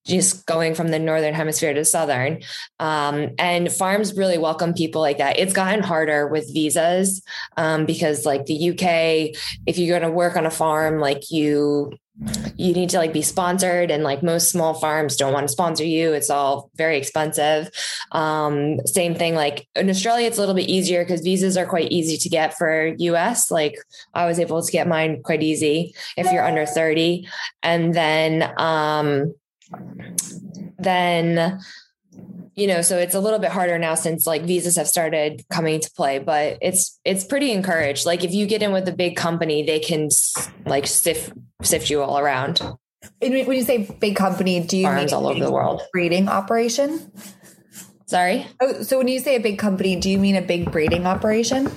just going from the northern hemisphere to southern. Um, and farms really welcome people like that. It's gotten harder with visas um, because like the uk if you're going to work on a farm like you you need to like be sponsored and like most small farms don't want to sponsor you. It's all very expensive. Um, same thing like in australia it's a little bit easier because visas are quite easy to get for us like i was able to get mine quite easy if you're under 30 and then um then you know so it's a little bit harder now since like visas have started coming to play but it's it's pretty encouraged like if you get in with a big company they can like sift sift you all around And when you say big company, do you Farms mean all over the world. breeding operation? sorry Oh, so when you say a big company, do you mean a big breeding operation?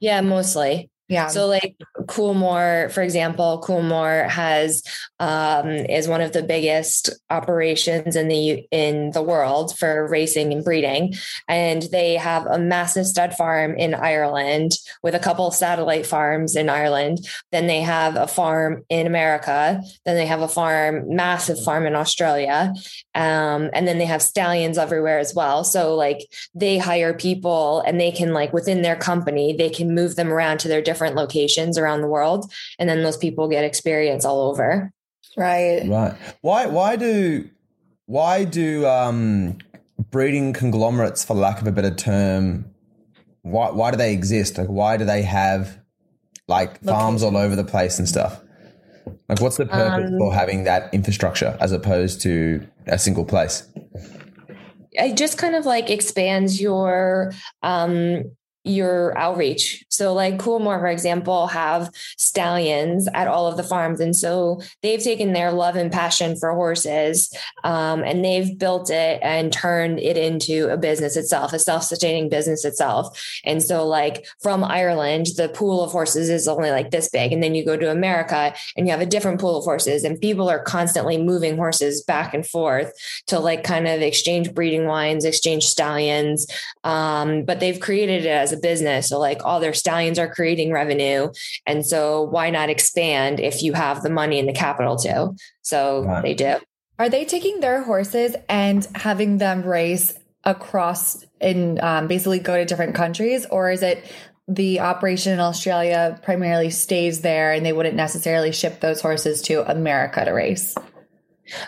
yeah mostly Yeah. So like Coolmore, for example, Coolmore has um, is one of the biggest operations in the in the world for racing and breeding, and they have a massive stud farm in Ireland with a couple satellite farms in Ireland. Then they have a farm in America. Then they have a farm, massive farm in Australia, um, and then they have stallions everywhere as well. So like they hire people, and they can like within their company, they can move them around to their different locations around the world, and then those people get experience all over. right. Right. Why why do why do um breeding conglomerates for lack of a better term why why do they exist? Like why do they have like farms all over the place and stuff? Like what's the purpose for having that infrastructure as opposed to a single place? it just kind of like expands your um your outreach. So like Coolmore, for example, have stallions at all of the farms. And so they've taken their love and passion for horses um, and they've built it and turned it into a business itself, a self-sustaining business itself. And so like from Ireland, the pool of horses is only like this big. And then you go to America and you have a different pool of horses and people are constantly moving horses back and forth to like kind of exchange breeding wines, exchange stallions. Um, but they've created it as a business. So like all their stallions are creating revenue. And so why not expand if you have the money and the capital to? So Right. they do. Are they taking their horses and having them race across and um, basically go to different countries, or is it the operation in Australia primarily stays there and they wouldn't necessarily ship those horses to America to race?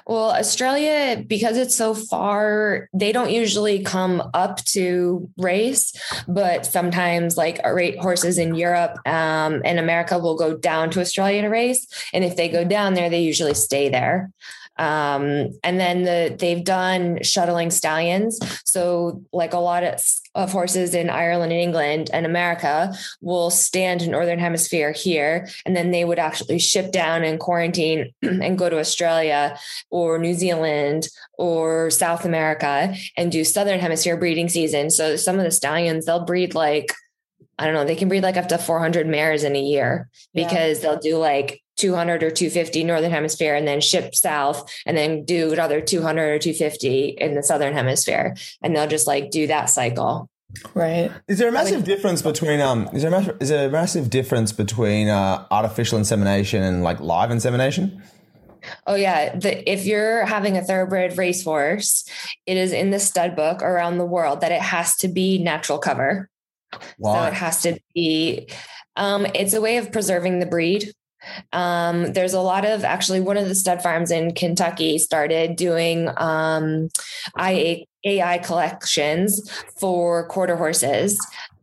Well, Australia, because it's so far, they don't usually come up to race, but sometimes like horses in Europe um, and America will go down to Australia to race. And if they go down there, they usually stay there. Um, and then the, they've done shuttling stallions. So, like a lot of, of horses in Ireland and England and America will stand in Northern Hemisphere here, and then they would actually ship down and quarantine *clears throat* and go to Australia or New Zealand or South America and do Southern Hemisphere breeding season. So, some of the stallions, they'll breed like I don't know, they can breed like up to 400 mares in a year because yeah. they'll do like 200 or 250 northern hemisphere and then ship south and then do another 200 or 250 in the southern hemisphere and they'll just like do that cycle right is there a massive difference between um is there a, is there a massive difference between uh, artificial insemination and like live insemination Oh yeah, the, if you're having a thoroughbred racehorse, it is in the stud book around the world that it has to be natural cover. Why? So it has to be. Um, it's a way of preserving the breed. Um, there's a lot of actually one of the stud farms in Kentucky started doing um, IA, AI collections for quarter horses.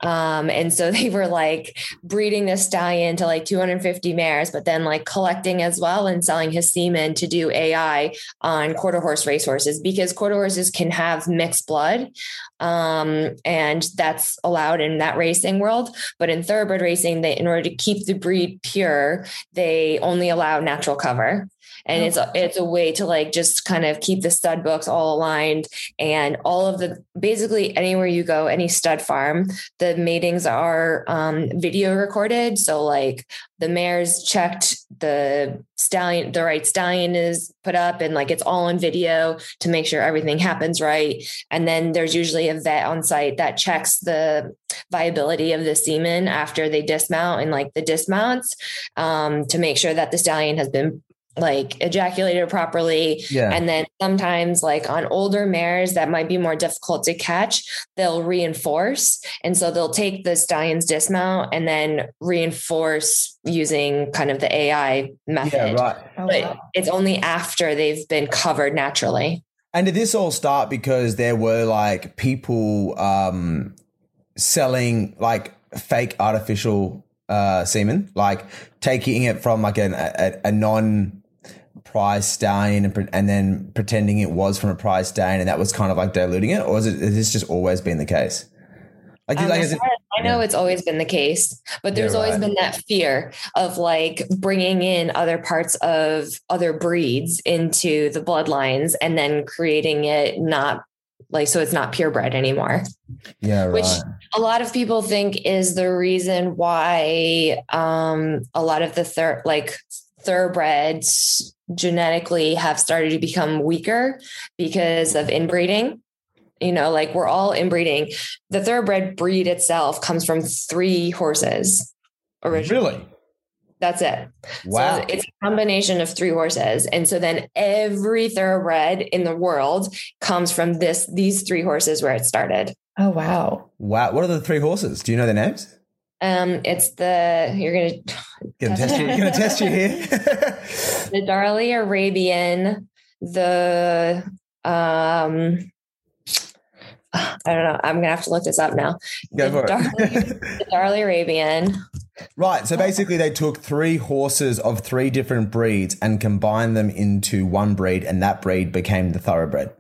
Um, and so *laughs* they were like breeding this stallion to like 250 mares, but then like collecting as well and selling his semen to do AI on quarter horse racehorses because quarter horses can have mixed blood. Um, and that's allowed in that racing world. But in thoroughbred racing, they, in order to keep the breed pure, they only allow natural cover and it's a, it's a way to like just kind of keep the stud books all aligned and all of the basically anywhere you go any stud farm the matings are um, video recorded. So like the mare's checked the stallion the right stallion is put up and like it's all on video to make sure everything happens right. And then there's usually a vet on site that checks the viability of the semen after they dismount and like the dismounts um, to make sure that the stallion has been like ejaculated properly. Yeah. And then sometimes, like on older mares that might be more difficult to catch, they'll reinforce. And so they'll take the stallion's dismount and then reinforce using kind of the AI method. Yeah, right. Oh, but wow. it's only after they've been covered naturally. And did this all start because there were like people um, selling like fake artificial uh, semen, like taking it from like an, a, a non prize stallion and, and then pretending it was from a prize stallion and that was kind of like diluting it, or is it has this just always been the case? Like, um, like it, I know yeah. it's always been the case, but there's yeah, right. always been that fear of like bringing in other parts of other breeds into the bloodlines and then creating it not like so it's not purebred anymore. Yeah, right. Which a lot of people think is the reason why um a lot of the third like thoroughbreds genetically have started to become weaker because of inbreeding. You know, like we're all inbreeding. The thoroughbred breed itself comes from three horses originally. Really? That's it. Wow. So it's a combination of three horses. And so then every thoroughbred in the world comes from this these three horses where it started. Oh wow. Wow. What are the three horses? Do you know their names? Um, it's the you're gonna gonna test you. Gonna test you here. *laughs* the Darley Arabian, the um, I don't know. I'm gonna have to look this up now. Go the, Darley, *laughs* the Darley Arabian. Right. So basically, they took three horses of three different breeds and combined them into one breed, and that breed became the thoroughbred.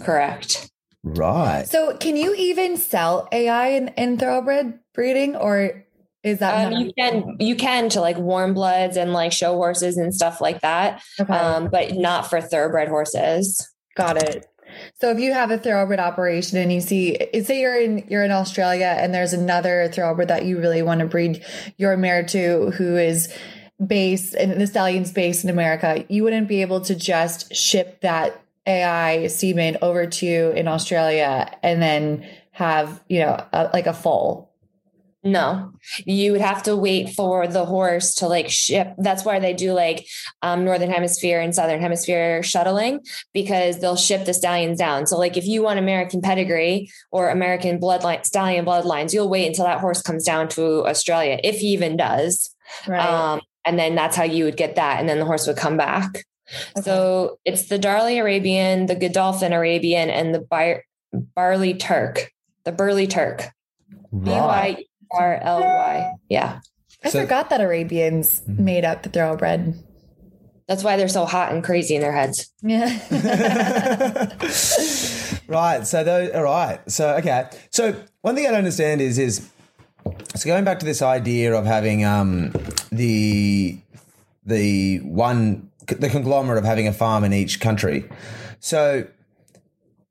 Correct. Right. So, can you even sell AI in, in thoroughbred breeding, or is that um, you can you can to like warm bloods and like show horses and stuff like that, okay. um, but not for thoroughbred horses. Got it. So if you have a thoroughbred operation and you see, say you're in you're in Australia and there's another thoroughbred that you really want to breed your mare to, who is based and the stallion's based in America, you wouldn't be able to just ship that AI semen over to you in Australia and then have, you know, a, like a full. No, you would have to wait for the horse to like ship. That's why they do like um, northern hemisphere and southern hemisphere shuttling because they'll ship the stallions down. So like if you want American pedigree or American bloodline stallion bloodlines, you'll wait until that horse comes down to Australia if he even does. Right. Um, and then that's how you would get that, and then the horse would come back. Okay. So it's the Darley Arabian, the Godolphin Arabian, and the Bar- Barley Turk, the Byerley Turk. B Y R L Y. Yeah. I So- forgot that Arabians Mm-hmm. made up the thoroughbred. That's why they're so hot and crazy in their heads. Yeah. *laughs* right. So those. All right. So okay. So one thing I don't understand is is so going back to this idea of having um the the one the conglomerate of having a farm in each country. So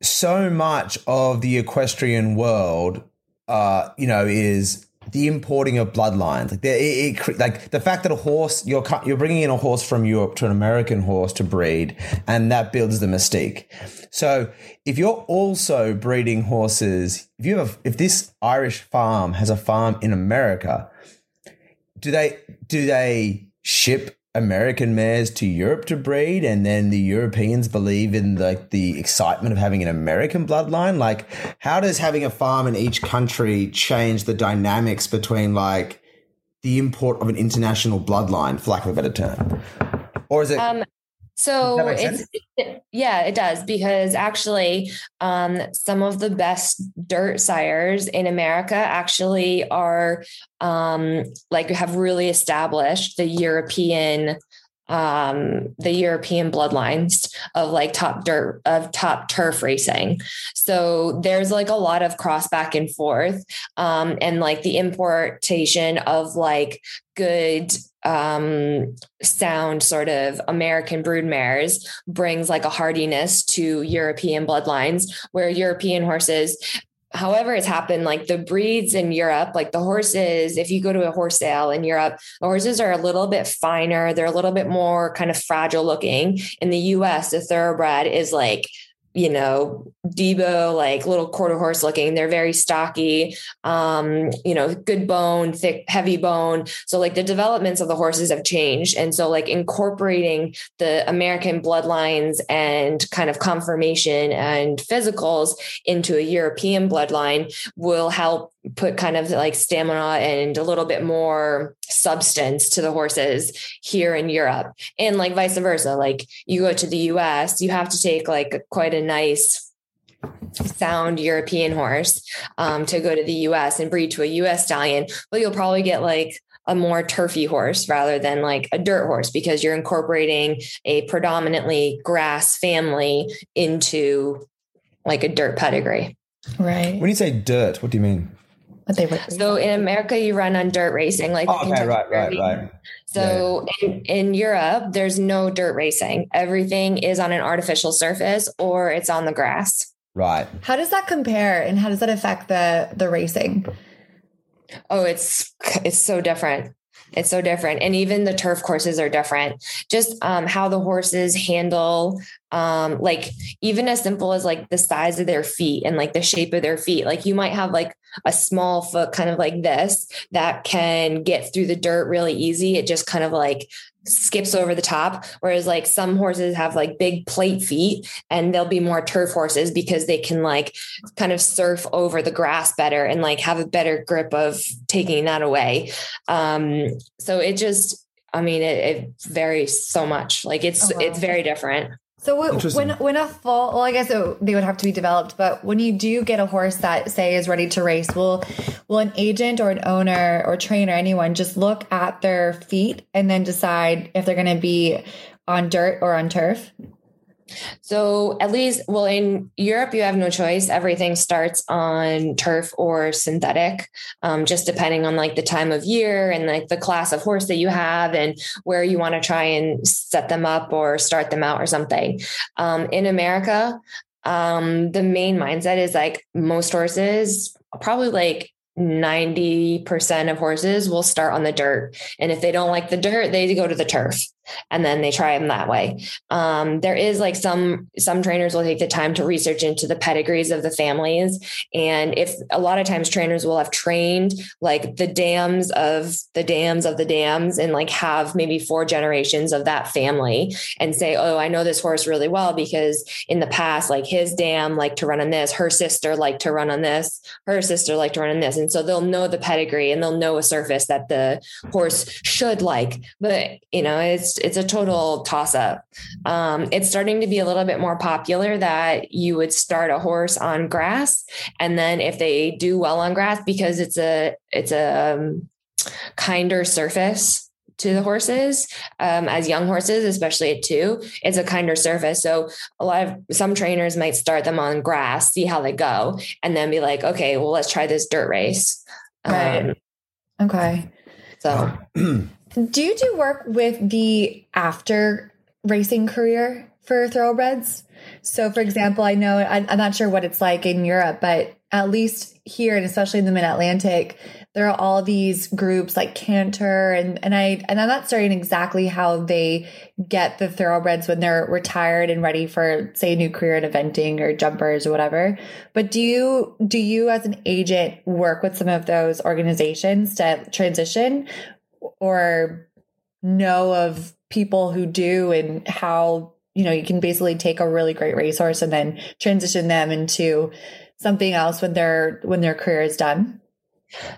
so much of the equestrian world, uh, you know, is the importing of bloodlines. Like, the, it, it, like the fact that a horse you're you're bringing in a horse from Europe to an American horse to breed, and that builds the mystique. So if you're also breeding horses, if you have if this Irish farm has a farm in America, do they do they ship American mares to Europe to breed, and then the Europeans believe in like the excitement of having an American bloodline? Like, how does having a farm in each country change the dynamics between like the import of an international bloodline, for lack of a better term, or is it? Um, so Does that make it's it- yeah, it does because actually, um, some of the best dirt sires in America actually are um, like have really established the European um the european bloodlines of like top dirt of top turf racing. So there's like a lot of cross back and forth um and like the importation of like good um sound sort of American brood mares brings like a hardiness to European bloodlines where European horses however it's happened like the breeds in Europe like the horses if you go to a horse sale in Europe the horses are a little bit finer they're a little bit more kind of fragile looking. In the US the thoroughbred is like you know, Debo, like little quarter horse looking. They're very stocky, um, you know, good bone, thick, heavy bone. So like the developments of the horses have changed. And so like incorporating the American bloodlines and kind of conformation and physicals into a European bloodline will help put kind of like stamina and a little bit more substance to the horses here in Europe. And like vice versa. Like you go to the US, you have to take like quite a nice sound European horse um, to go to the US and breed to a US stallion, but you'll probably get like a more turfy horse rather than like a dirt horse because you're incorporating a predominantly grass family into like a dirt pedigree. right. when you say dirt, what do you mean? But they were So in America, you run on dirt racing, like Oh, okay, Kentucky right, right, Derby. right. So in, in Europe, there's no dirt racing. Everything is on an artificial surface or it's on the grass. Right. How does that compare and how does that affect the the racing? Oh, it's it's so different. It's so different. And even the turf courses are different. Just um, how the horses handle, um, like even as simple as like the size of their feet and like the shape of their feet. Like you might have like a small foot kind of like this that can get through the dirt really easy. It just kind of like skips over the top. Whereas like some horses have like big plate feet and they'll be more turf horses because they can like kind of surf over the grass better and like have a better grip of taking that away. Um, so it just, I mean, it, it varies so much. Like it's Oh, wow. it's very different. So when when a full, well, I guess it, they would have to be developed. But when you do get a horse that say is ready to race, will will an agent or an owner or trainer, anyone, just look at their feet and then decide if they're going to be on dirt or on turf? So at least, well, in Europe, you have no choice. Everything starts on turf or synthetic, um, just depending on like the time of year and like the class of horse that you have and where you want to try and set them up or start them out or something. Um, in America, um, the main mindset is like most horses, probably like 90% of horses will start on the dirt. And if they don't like the dirt, they go to the turf. And then they try them that way. Um, there is like some some trainers will take the time to research into the pedigrees of the families, and if a lot of times trainers will have trained like the dams of the dams of the dams, and like have maybe four generations of that family, and say, oh, I know this horse really well because in the past, like his dam liked to run on this, her sister liked to run on this, her sister liked to run on this, and so they'll know the pedigree and they'll know a surface that the horse should like, but you know it's it's a total toss up. Um, it's starting to be a little bit more popular that you would start a horse on grass, and then if they do well on grass, because it's a it's a um, kinder surface to the horses um, as young horses, especially at two, it's a kinder surface. So a lot of some trainers might start them on grass, see how they go, and then be like, okay, well, let's try this dirt race. Right. Um, okay. So *clears throat* Do you do work with the after racing career for thoroughbreds? So, for example, I know I'm not sure what it's like in Europe, but at least here and especially in the Mid Atlantic, there are all these groups like Canter and and I and I'm not certain exactly how they get the thoroughbreds when they're retired and ready for say a new career in eventing or jumpers or whatever. But do you do you as an agent work with some of those organizations to transition or know of people who do and how you know you can basically take a really great resource and then transition them into something else when their when their career is done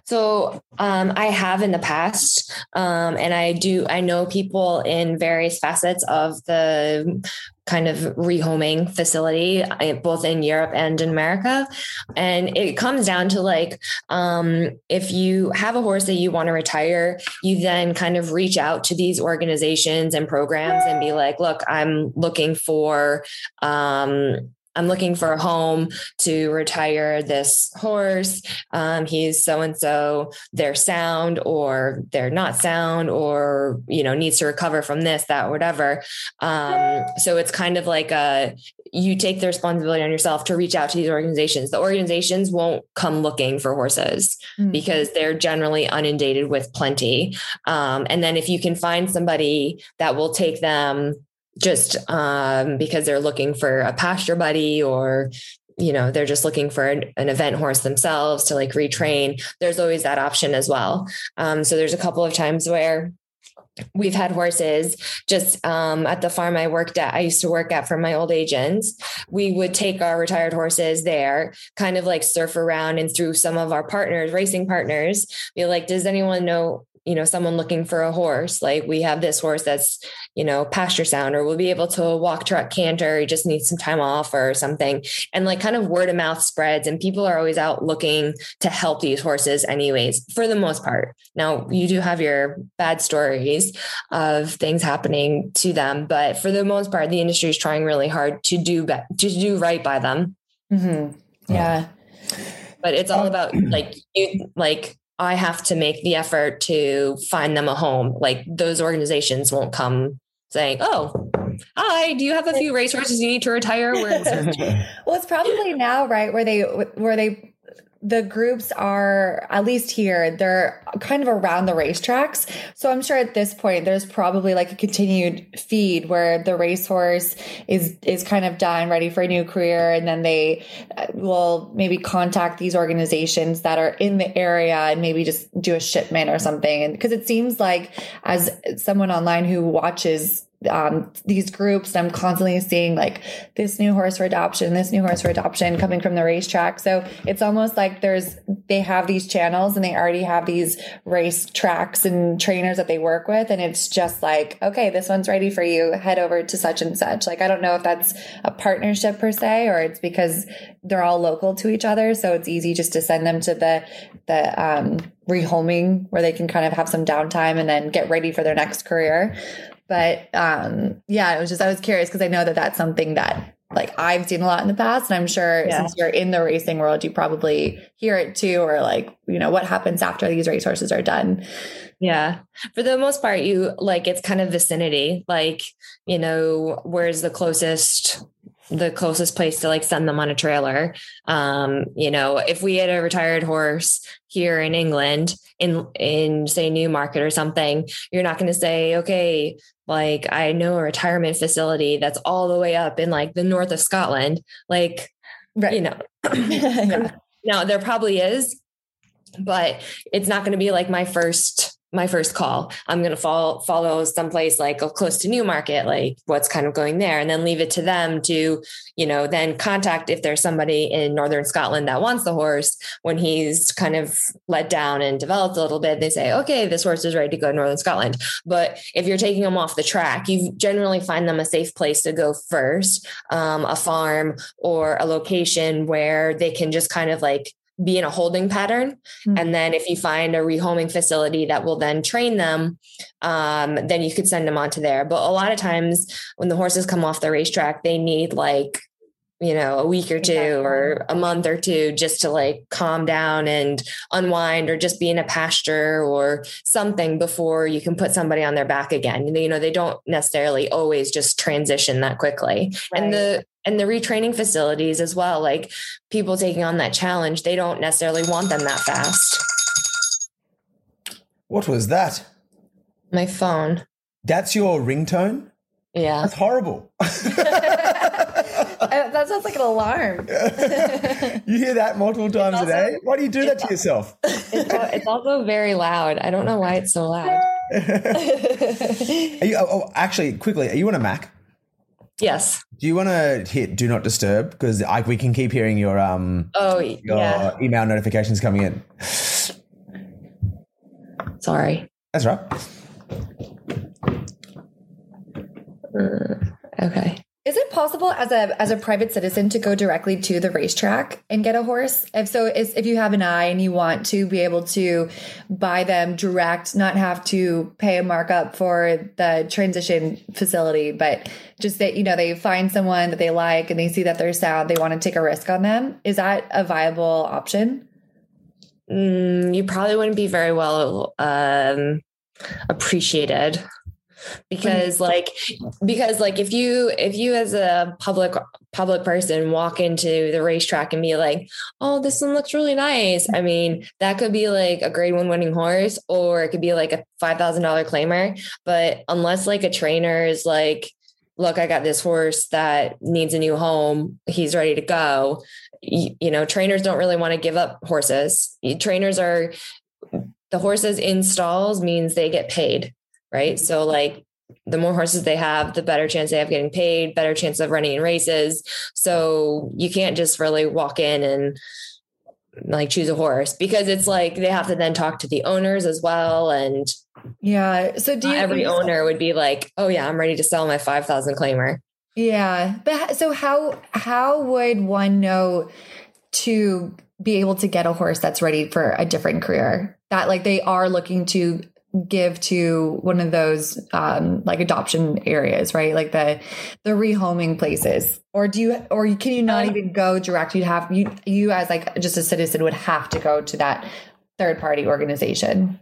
so um, I have in the past, um, and I do. I know people in various facets of the kind of rehoming facility, uh, both in Europe and in America. And it comes down to like, um, if you have a horse that you want to retire, you then kind of reach out to these organizations and programs and be like, look, I'm looking for, um, I'm looking for a home to retire this horse. Um, he's so and so. They're sound or they're not sound, or you know needs to recover from this, that, whatever. Um, so it's kind of like a you take the responsibility on yourself to reach out to these organizations. The organizations won't come looking for horses mm-hmm. because they're generally inundated with plenty. Um, and then if you can find somebody that will take them just um, because they're looking for a pasture buddy or you know they're just looking for an, an, event horse themselves to like retrain there's always that option as well. Um, so there's a couple of times where we've had horses just um, at the farm i worked at i used to work at for my old agents. We would take our retired horses there kind of like surf around and through some of our partners racing partners be like does anyone know you know someone looking for a horse like we have this horse that's you know pasture sound or we'll be able to walk truck canter he just needs some time off or something. And like kind of word of mouth spreads and people are always out looking to help these horses anyways for the most part. Now you do have your bad stories of things happening to them but for the most part the industry is trying really hard to do be- to do right by them. Mm-hmm. yeah. But it's all about like you like I have to make the effort to find them a home. Like those organizations won't come saying, "Oh, hi, do you have a few *laughs* racehorses you need to retire?" *laughs* well, it's probably now, right, where they where they the groups are at least here they're kind of around the racetracks. So i'm sure at this point there's probably like a continued feed where the racehorse is is kind of done ready for a new career and then they uh, will maybe contact these organizations that are in the area and maybe just do a shipment or something. And because it seems like as someone online who watches um, these groups. I'm constantly seeing like this new horse for adoption, this new horse for adoption coming from the racetrack. So it's almost like there's, they have these channels and they already have these race tracks and trainers that they work with. And it's just like, okay, this one's ready for you. Head over to such and such. Like, I don't know if that's a partnership per se, or it's because they're all local to each other. So it's easy just to send them to the, the, um, rehoming where they can kind of have some downtime and then get ready for their next career. But um, yeah, it was just I was curious because I know that that's something that like I've seen a lot in the past, and I'm sure yeah. since you're in the racing world, you probably hear it too, or like you know what happens after these racehorses are done. Yeah, for the most part, you like it's kind of vicinity, like you know where's the closest the closest place to like send them on a trailer. Um, you know, if we had a retired horse here in England, in in say Newmarket or something, you're not going to say, okay, like I know a retirement facility that's all the way up in like the north of Scotland. Like, right. you know, *clears throat* *clears throat* yeah. now there probably is, but it's not going to be like my first my first call. I'm going to follow follow someplace like close to Newmarket, like what's kind of going there, and then leave it to them to, you know, then contact if there's somebody in northern Scotland that wants the horse when he's kind of let down and developed a little bit. They say, okay, this horse is ready to go to northern Scotland. But if you're taking them off the track, you generally find them a safe place to go first, um, a farm or a location where they can just kind of like be in a holding pattern. Mm-hmm. And then if you find a rehoming facility that will then train them, um, then you could send them onto there. But a lot of times when the horses come off the racetrack, they need like you know, a week or two or a month or two just to like calm down and unwind or just be in a pasture or something before you can put somebody on their back again. You know, they don't necessarily always just transition that quickly. Right. And the and the retraining facilities as well, like people taking on that challenge, they don't necessarily want them that fast. What was that? My phone. That's your ringtone? Yeah. That's horrible. *laughs* *laughs* That sounds like an alarm. *laughs* you hear that multiple times also, a day? Why do you do that to yourself? It's, it's, also very loud. I don't know why it's so loud. you, oh, oh, actually, quickly, are you on a Mac? Yes. Do you want to hit "Do Not Disturb"? Because we can keep hearing your um oh your yeah. email notifications coming in. Sorry. That's right. Uh, okay. Is it possible as a as a private citizen to go directly to the racetrack and get a horse? If so, is, if you have an eye and you want to be able to buy them direct, not have to pay a markup for the transition facility, but just that you know they find someone that they like and they see that they're sound, they want to take a risk on them. Is that a viable option? Mm, you probably wouldn't be very well um, appreciated Mm-hmm. because like because like if you if you as a public public person walk into the racetrack and be like oh this one looks really nice i mean that could be like a grade one winning horse or it could be like a $5000 claimer. But unless like a trainer is like look i got this horse that needs a new home. He's ready to go. You, you know trainers don't really want to give up horses. Trainers are the horses in stalls means they get paid right? So like the more horses they have, the better chance they have getting paid, better chance of running in races. So you can't just really walk in and like choose a horse because it's like they have to then talk to the owners as well and yeah so do you, every owner would be like oh yeah i'm ready to sell my 5000 claimer yeah but so how how would one know to be able to get a horse that's ready for a different career that like they are looking to give to one of those um like adoption areas right? Like the the rehoming places. Or do you or can you not um, even go direct? You'd have you you as like just a citizen would have to go to that third party organization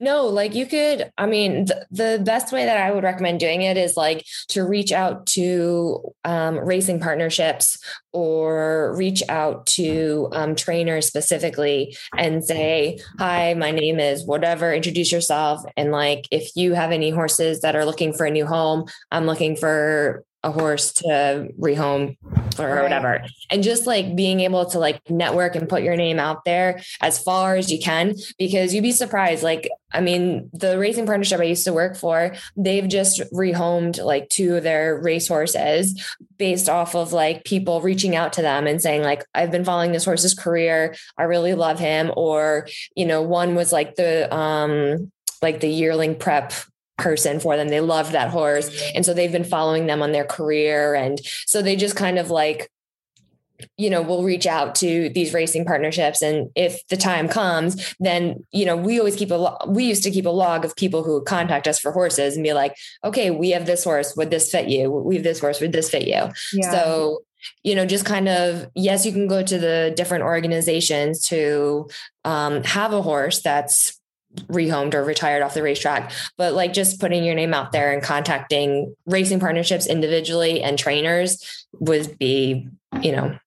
no, like you could, I mean, the, the, best way that I would recommend doing it is like to reach out to um, racing partnerships or reach out to um, trainers specifically and say, Hi, my name is whatever, introduce yourself. And like, if you have any horses that are looking for a new home, I'm looking for a horse to rehome or right. whatever. And just like being able to like network and put your name out there as far as you can, because you'd be surprised. Like, I mean, the racing partnership I used to work for, they've just rehomed like two of their racehorses based off of like people reaching out to them and saying, like, I've been following this horse's career. I really love him. Or, you know, one was like the um like the yearling prep person for them. They loved that horse. And so they've been following them on their career. And so they just kind of like, you know, we'll reach out to these racing partnerships. And if the time comes, then, you know, we always keep a, lo- we used to keep a log of people who would contact us for horses and be like, okay, we have this horse. Would this fit you? We have this horse. Would this fit you? Yeah. So, you know, just kind of, yes, you can go to the different organizations to um, have a horse that's rehomed or retired off the racetrack. But like just putting your name out there and contacting racing partnerships individually and trainers would be, you know,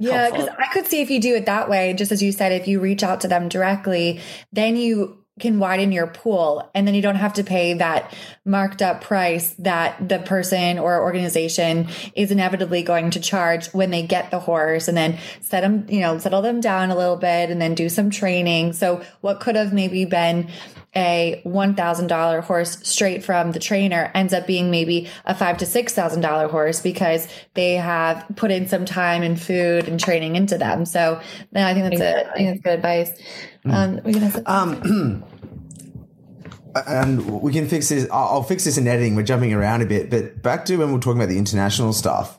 yeah, because I could see if you do it that way, just as you said, if you reach out to them directly, then you can widen your pool and then you don't have to pay that marked up price that the person or organization is inevitably going to charge when they get the horse and then set them, you know, settle them down a little bit and then do some training. So what could have maybe been a $1,000 horse straight from the trainer ends up being maybe a five to $6,000 horse because they have put in some time and food and training into them. So I think that's exactly. a, I think that's good advice. Um, we're gonna. Um, *clears throat* and we can fix this. I'll fix this in editing. We're jumping around a bit, but back to when we're talking about the international stuff.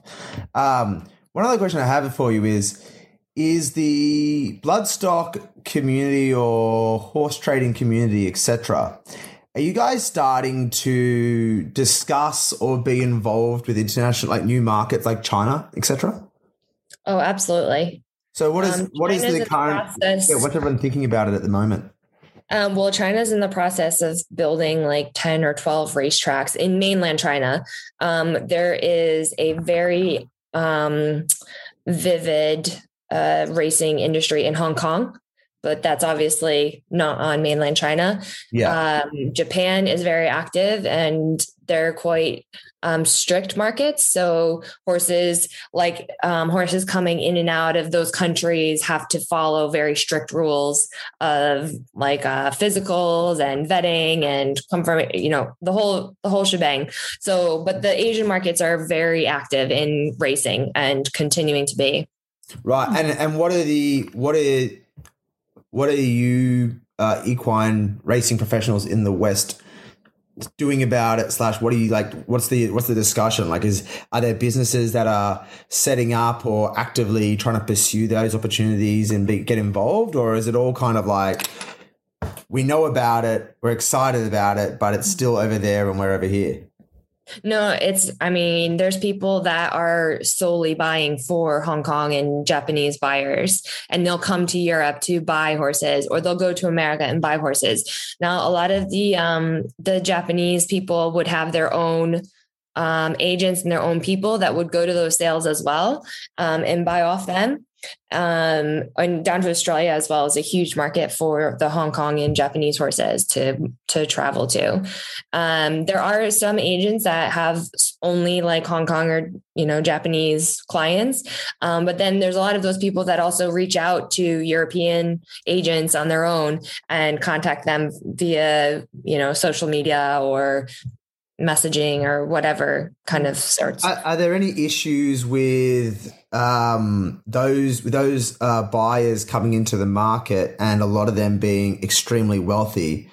Um, one other question I have for you is: Is the bloodstock community or horse trading community, etc., are you guys starting to discuss or be involved with international, like new markets like China, etc.? Oh, absolutely. So what is um, what is the current? Yeah, what's everyone thinking about it at the moment? Um, well, China's in the process of building like 10 or 12 racetracks in mainland China. Um, there is a very um, vivid uh, racing industry in Hong Kong, but that's obviously not on mainland China. Yeah. Um, Japan is very active and they're quite um, strict markets. So horses, like um, horses coming in and out of those countries, have to follow very strict rules of like uh, physicals and vetting and confirm, you know, the whole the whole shebang. So, but the Asian markets are very active in racing and continuing to be. Right, and and what are the what are what are you uh, equine racing professionals in the West? doing about it? Slash what are you like what's the what's the discussion? Like is are there businesses that are setting up or actively trying to pursue those opportunities and be, get involved? Or is it all kind of like we know about it we're excited about it but it's still over there and we're over here no, it's, I mean, there's people that are solely buying for Hong Kong and Japanese buyers, and they'll come to Europe to buy horses, or they'll go to America and buy horses. Now, a lot of the, um, the Japanese people would have their own um, agents and their own people that would go to those sales as well um, and buy off them um, and down to Australia as well is a huge market for the Hong Kong and Japanese horses to to travel to. Um, there are some agents that have only like Hong Kong or you know Japanese clients, um, but then there's a lot of those people that also reach out to European agents on their own and contact them via you know social media or messaging or whatever kind of sorts. Are, are there any issues with um, those with those uh, buyers coming into the market and a lot of them being extremely wealthy?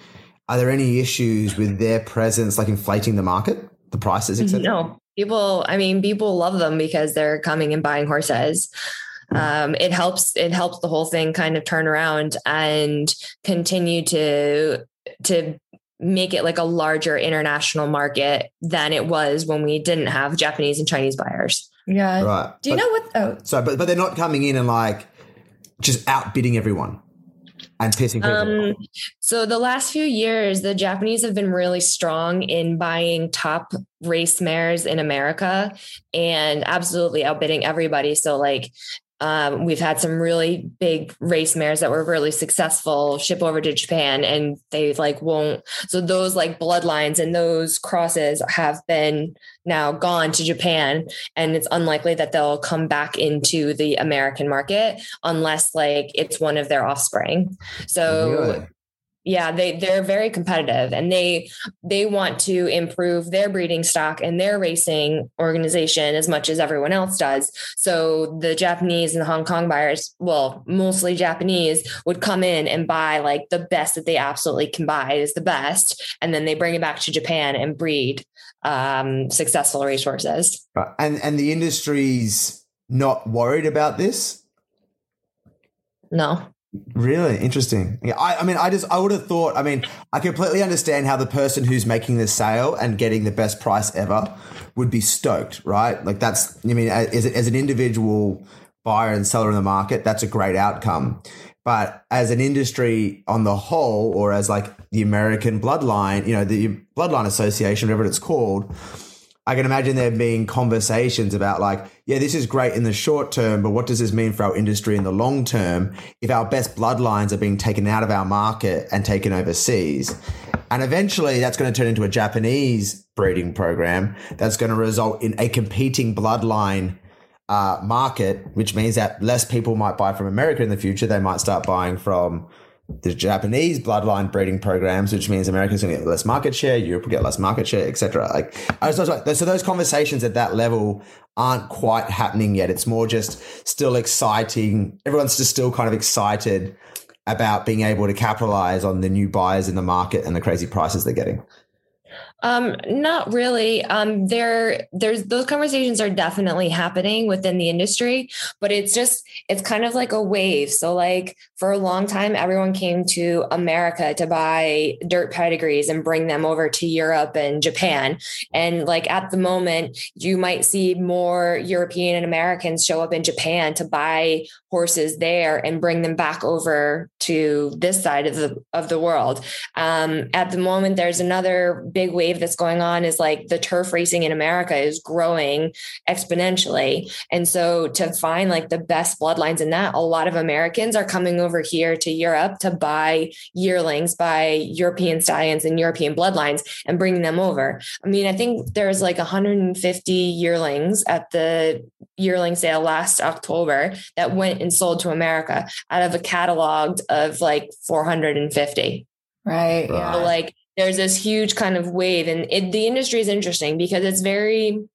Are there any issues with their presence, like inflating the market, the prices, etc.? No, people. I mean, people love them because they're coming and buying horses. Um, it helps. It helps the whole thing kind of turn around and continue to to make it like a larger international market than it was when we didn't have Japanese and Chinese buyers. Yeah. Right. Do you but, know what? Oh, so but but they're not coming in and like just outbidding everyone and pissing people um, off. So the last few years, the Japanese have been really strong in buying top race mares in America and absolutely outbidding everybody. So like um, we've had some really big race mares that were really successful ship over to Japan and they like won't. So those like bloodlines and those crosses have been now gone to Japan and it's unlikely that they'll come back into the American market unless like it's one of their offspring. So really? Yeah they they're very competitive and they they want to improve their breeding stock and their racing organization as much as everyone else does. So the japanese and the hong kong buyers well mostly japanese would come in and buy like the best that they absolutely can buy is the best. And then they bring it back to japan and breed um, successful racehorses. Right. and and the industry's not worried about this? No Really interesting. Yeah, I, I mean, I just I would have thought. I mean, I completely understand how the person who's making the sale and getting the best price ever would be stoked, right? Like that's. I mean, as, as an individual buyer and seller in the market, that's a great outcome. But as an industry on the whole, or as like the American Bloodline, you know, the Bloodline Association, whatever it's called, I can imagine there being conversations about like, yeah, this is great in the short term, but what does this mean for our industry in the long term if our best bloodlines are being taken out of our market and taken overseas? And eventually that's going to turn into a Japanese breeding program that's going to result in a competing bloodline uh, market, which means that less people might buy from America in the future. They might start buying from the Japanese bloodline breeding programs, which means America's going to get less market share, Europe will get less market share, etc. Like, so those conversations at that level aren't quite happening yet. It's more just still exciting. Everyone's just still kind of excited about being able to capitalize on the new buyers in the market and the crazy prices they're getting. Um, not really. Um, there, there's those conversations are definitely happening within the industry, but it's just it's kind of like a wave. So, like for a long time, everyone came to America to buy dirt pedigrees and bring them over to Europe and Japan. And like at the moment, you might see more European and Americans show up in Japan to buy horses there and bring them back over to this side of the of the world. Um, at the moment, there's another big wave wave that's going on is like the turf racing in America is growing exponentially. And so to find like the best bloodlines in that, a lot of Americans are coming over here to Europe to buy yearlings, buy European stallions and European bloodlines and bringing them over. I mean, I think there's like 150 yearlings at the yearling sale last October that went and sold to America out of a catalog of like 450. Right. Yeah. So like there's this huge kind of wave and it, the industry is interesting because it's very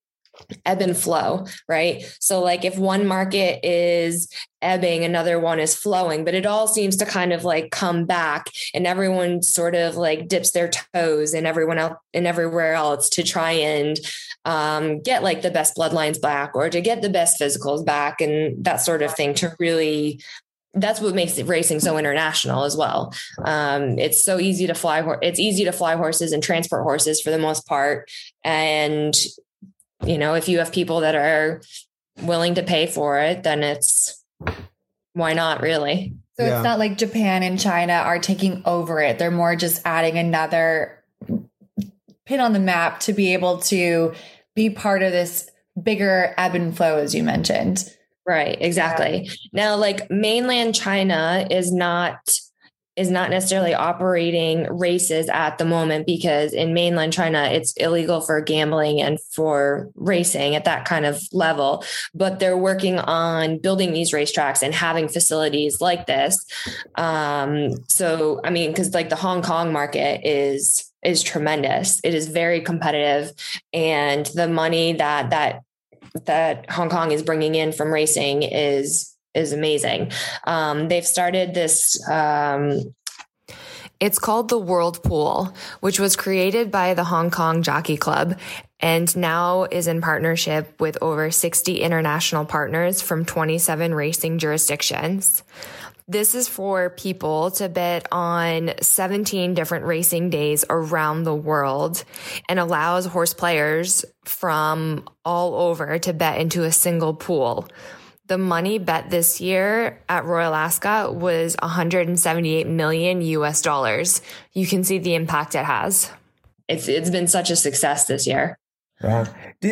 ebb and flow, right? So, like, if one market is ebbing, another one is flowing, but it all seems to kind of like come back, and everyone sort of like dips their toes and everyone else and everywhere else to try and um, get like the best bloodlines back or to get the best physicals back and that sort of thing to really that's what makes racing so international as well. Um, it's so easy to fly. It's easy to fly horses and transport horses for the most part. And you know, if you have people that are willing to pay for it, then it's why not really. So yeah. it's not like Japan and China are taking over it. They're more just adding another pin on the map to be able to be part of this bigger ebb and flow, as you mentioned. Right, exactly. Yeah. Now like mainland China is not is not necessarily operating races at the moment because in mainland China it's illegal for gambling and for racing at that kind of level but they're working on building these racetracks and having facilities like this um, so I mean cuz like the Hong Kong market is is tremendous it is very competitive and the money that that that Hong Kong is bringing in from racing is is amazing. Um, they've started this. Um, it's called the World Pool, which was created by the Hong Kong Jockey Club and now is in partnership with over 60 international partners from 27 racing jurisdictions. This is for people to bet on 17 different racing days around the world and allows horse players from all over to bet into a single pool. The money bet this year at Royal Ascot was 178 million US dollars. You can see the impact it has. It's it's been such a success this year. Right.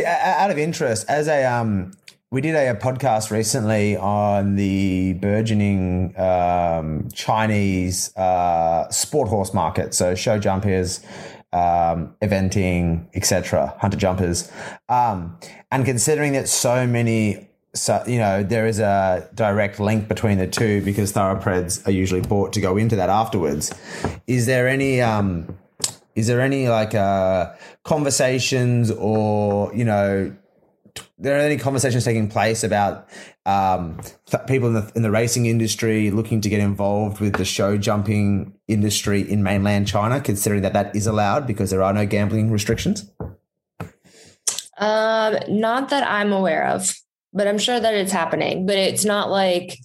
Out of interest, as a um we did a, a, podcast recently on the burgeoning um, Chinese uh, sport horse market. So show jumpers, um, eventing, etc., hunter jumpers, um, and considering that so many. So, you know, there is a direct link between the two because thoroughbreds are usually bought to go into that afterwards. Is there any, um, is there any like uh, conversations or, you know, there are any conversations taking place about um, th- people in the, in the racing industry looking to get involved with the show jumping industry in mainland China, considering that that is allowed because there are no gambling restrictions? Um, not that I'm aware of, but I'm sure that it's happening. But it's not like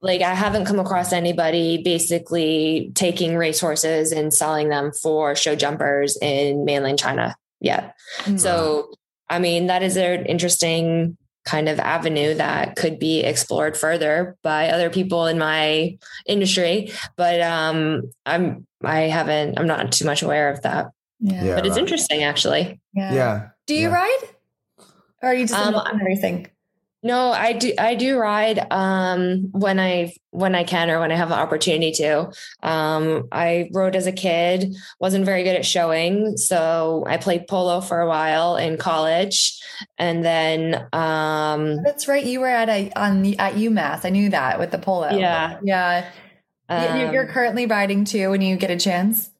like I haven't come across anybody basically taking racehorses and selling them for show jumpers in mainland China yet. Mm-hmm. So I mean, that is an interesting kind of avenue that could be explored further by other people in my industry. But um, I'm I haven't I'm not too much aware of that. Yeah. Yeah. but it's right. interesting actually. Yeah. Yeah. Do you Yeah. ride? Or are you just Um, involved in everything? No, I do. I do ride um, when I when I can or when I have an opportunity to. Um, I rode as a kid. wasn't very good at showing, so I played polo for a while in college, and then um, That's right. You were at a on the, at UMass. I knew that with the polo. Yeah. Yeah. Um, You're currently riding too when you get a chance.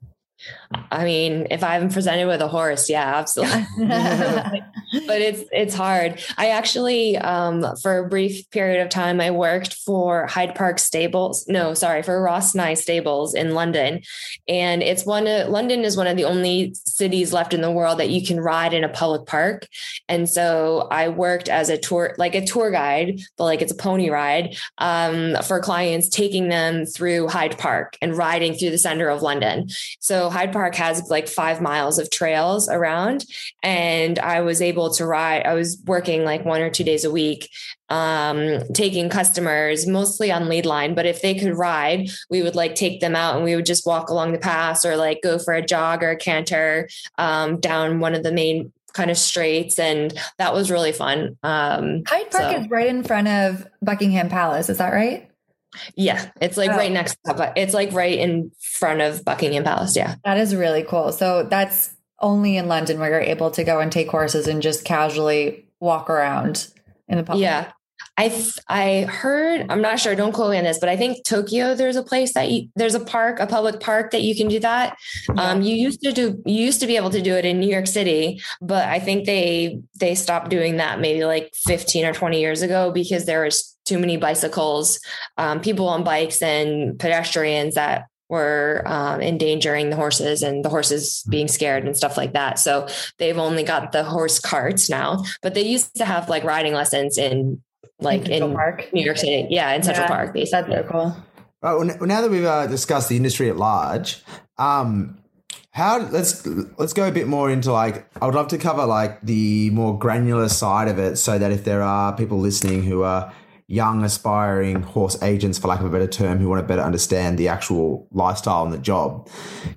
I mean, if I'm presented with a horse, yeah, *laughs* absolutely. *laughs* but it's it's hard. I actually, um, for a brief period of time, I worked for Hyde Park Stables. No, sorry, for Ross Nye Stables in London, and it's one of London is one of the only cities left in the world that you can ride in a public park. And so I worked as a tour, like a tour guide, but like it's a pony ride um, for clients, taking them through Hyde Park and riding through the center of London. So Hyde Park has like five miles of trails around, and I was able to ride. I was working like one or two days a week, um, taking customers mostly on lead line. But if they could ride, we would like take them out and we would just walk along the pass or like go for a jog or a canter um, down one of the main kind of straights, and that was really fun. Um, Hyde Park So- is right in front of Buckingham Palace. Is that right? yeah, it's like Oh. right next. to It's like right in front of Buckingham Palace. Yeah. That is really cool. So that's only in London where you're able to go and take horses and just casually walk around in the public. Yeah. I th- I heard I'm not sure don't quote me on this but I think Tokyo there's a place that you, there's a park a public park that you can do that um you used to do you used to be able to do it in New York City but I think they they stopped doing that maybe like 15 or 20 years ago because there was too many bicycles um, people on bikes and pedestrians that were um, endangering the horses and the horses being scared and stuff like that. So they've only got the horse carts now, but they used to have like riding lessons in like Central in Park. New York City. Yeah, in Central Yeah, Park, That's basically. so cool. Right, well, now that we've uh, discussed the industry at large, um, how let's let's go a bit more into like I would love to cover like the more granular side of it, so that if there are people listening who are young aspiring horse agents, for lack of a better term, who want to better understand the actual lifestyle and the job,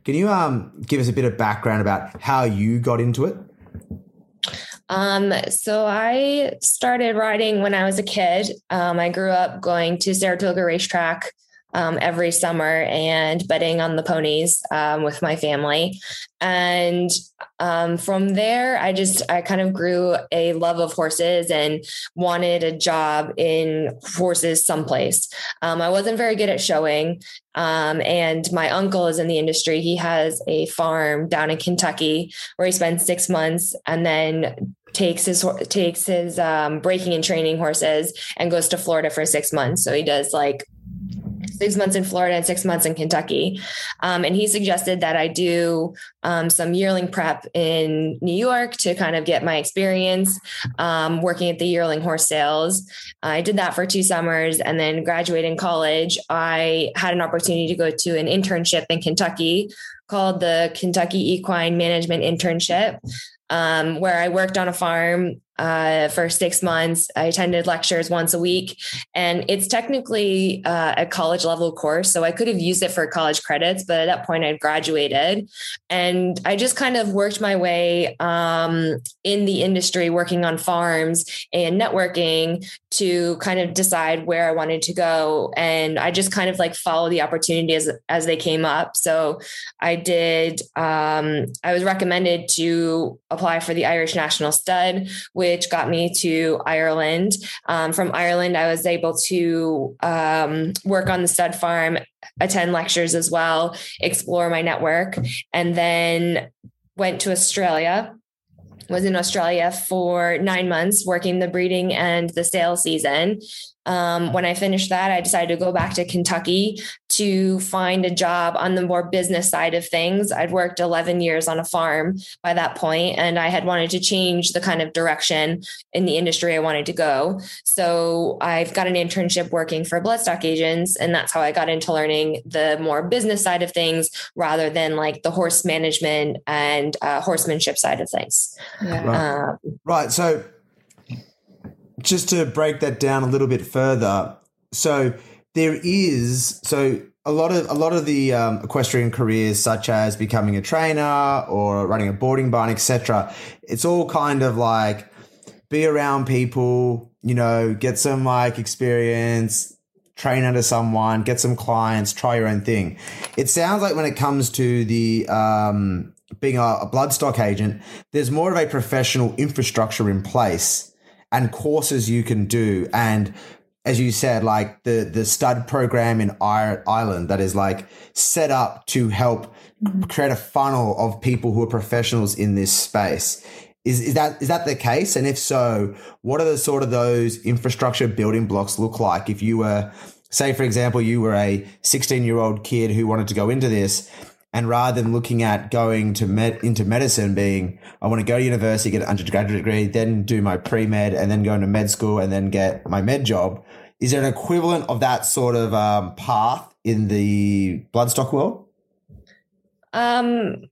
can you um give us a bit of background about how you got into it? Um, so I started riding when I was a kid. Um, I grew up going to Saratoga Racetrack um, every summer and betting on the ponies um, with my family. And um, from there, I just I kind of grew a love of horses and wanted a job in horses someplace. Um, I wasn't very good at showing, um, and my uncle is in the industry. He has a farm down in Kentucky where he spends six months and then takes his takes his um, breaking and training horses and goes to Florida for six months. So he does like six months in Florida and six months in Kentucky. Um, and he suggested that I do um, some yearling prep in New York to kind of get my experience um, working at the yearling horse sales. I did that for two summers and then graduated in college. I had an opportunity to go to an internship in Kentucky called the Kentucky Equine Management Internship. Um, where I worked on a farm uh, for six months. I attended lectures once a week, and it's technically uh, a college level course. So I could have used it for college credits, but at that point I'd graduated. And I just kind of worked my way um, in the industry, working on farms and networking to kind of decide where I wanted to go. And I just kind of like follow the opportunities as they came up. So I did, um, I was recommended to apply for the Irish National Stud, which got me to Ireland. Um, from Ireland, I was able to um, work on the stud farm, attend lectures as well, explore my network, and then went to Australia. Was in Australia for nine months working the breeding and the sale season. Um, when I finished that, I decided to go back to Kentucky to find a job on the more business side of things. I'd worked 11 years on a farm by that point, and I had wanted to change the kind of direction in the industry I wanted to go. So I've got an internship working for bloodstock agents, and that's how I got into learning the more business side of things rather than like the horse management and uh, horsemanship side of things. Yeah. Right. Um, Right. So just to break that down a little bit further, so there is so a lot of a lot of the um, equestrian careers, such as becoming a trainer or running a boarding barn, etc. It's all kind of like be around people, you know, get some like experience, train under someone, get some clients, try your own thing. It sounds like when it comes to the um, being a, a bloodstock agent, there's more of a professional infrastructure in place and courses you can do and as you said, like the the stud program in Ireland that is like set up to help mm-hmm. create a funnel of people who are professionals in this space. Is is that is that the case? And if so, what are the sort of those infrastructure building blocks look like? If you were, say, for example, you were a 16 year old kid who wanted to go into this, and rather than looking at going to med, into medicine, being I want to go to university, get an undergraduate degree, then do my pre med, and then go into med school, and then get my med job. Is there an equivalent of that sort of um, path in the bloodstock world? Um,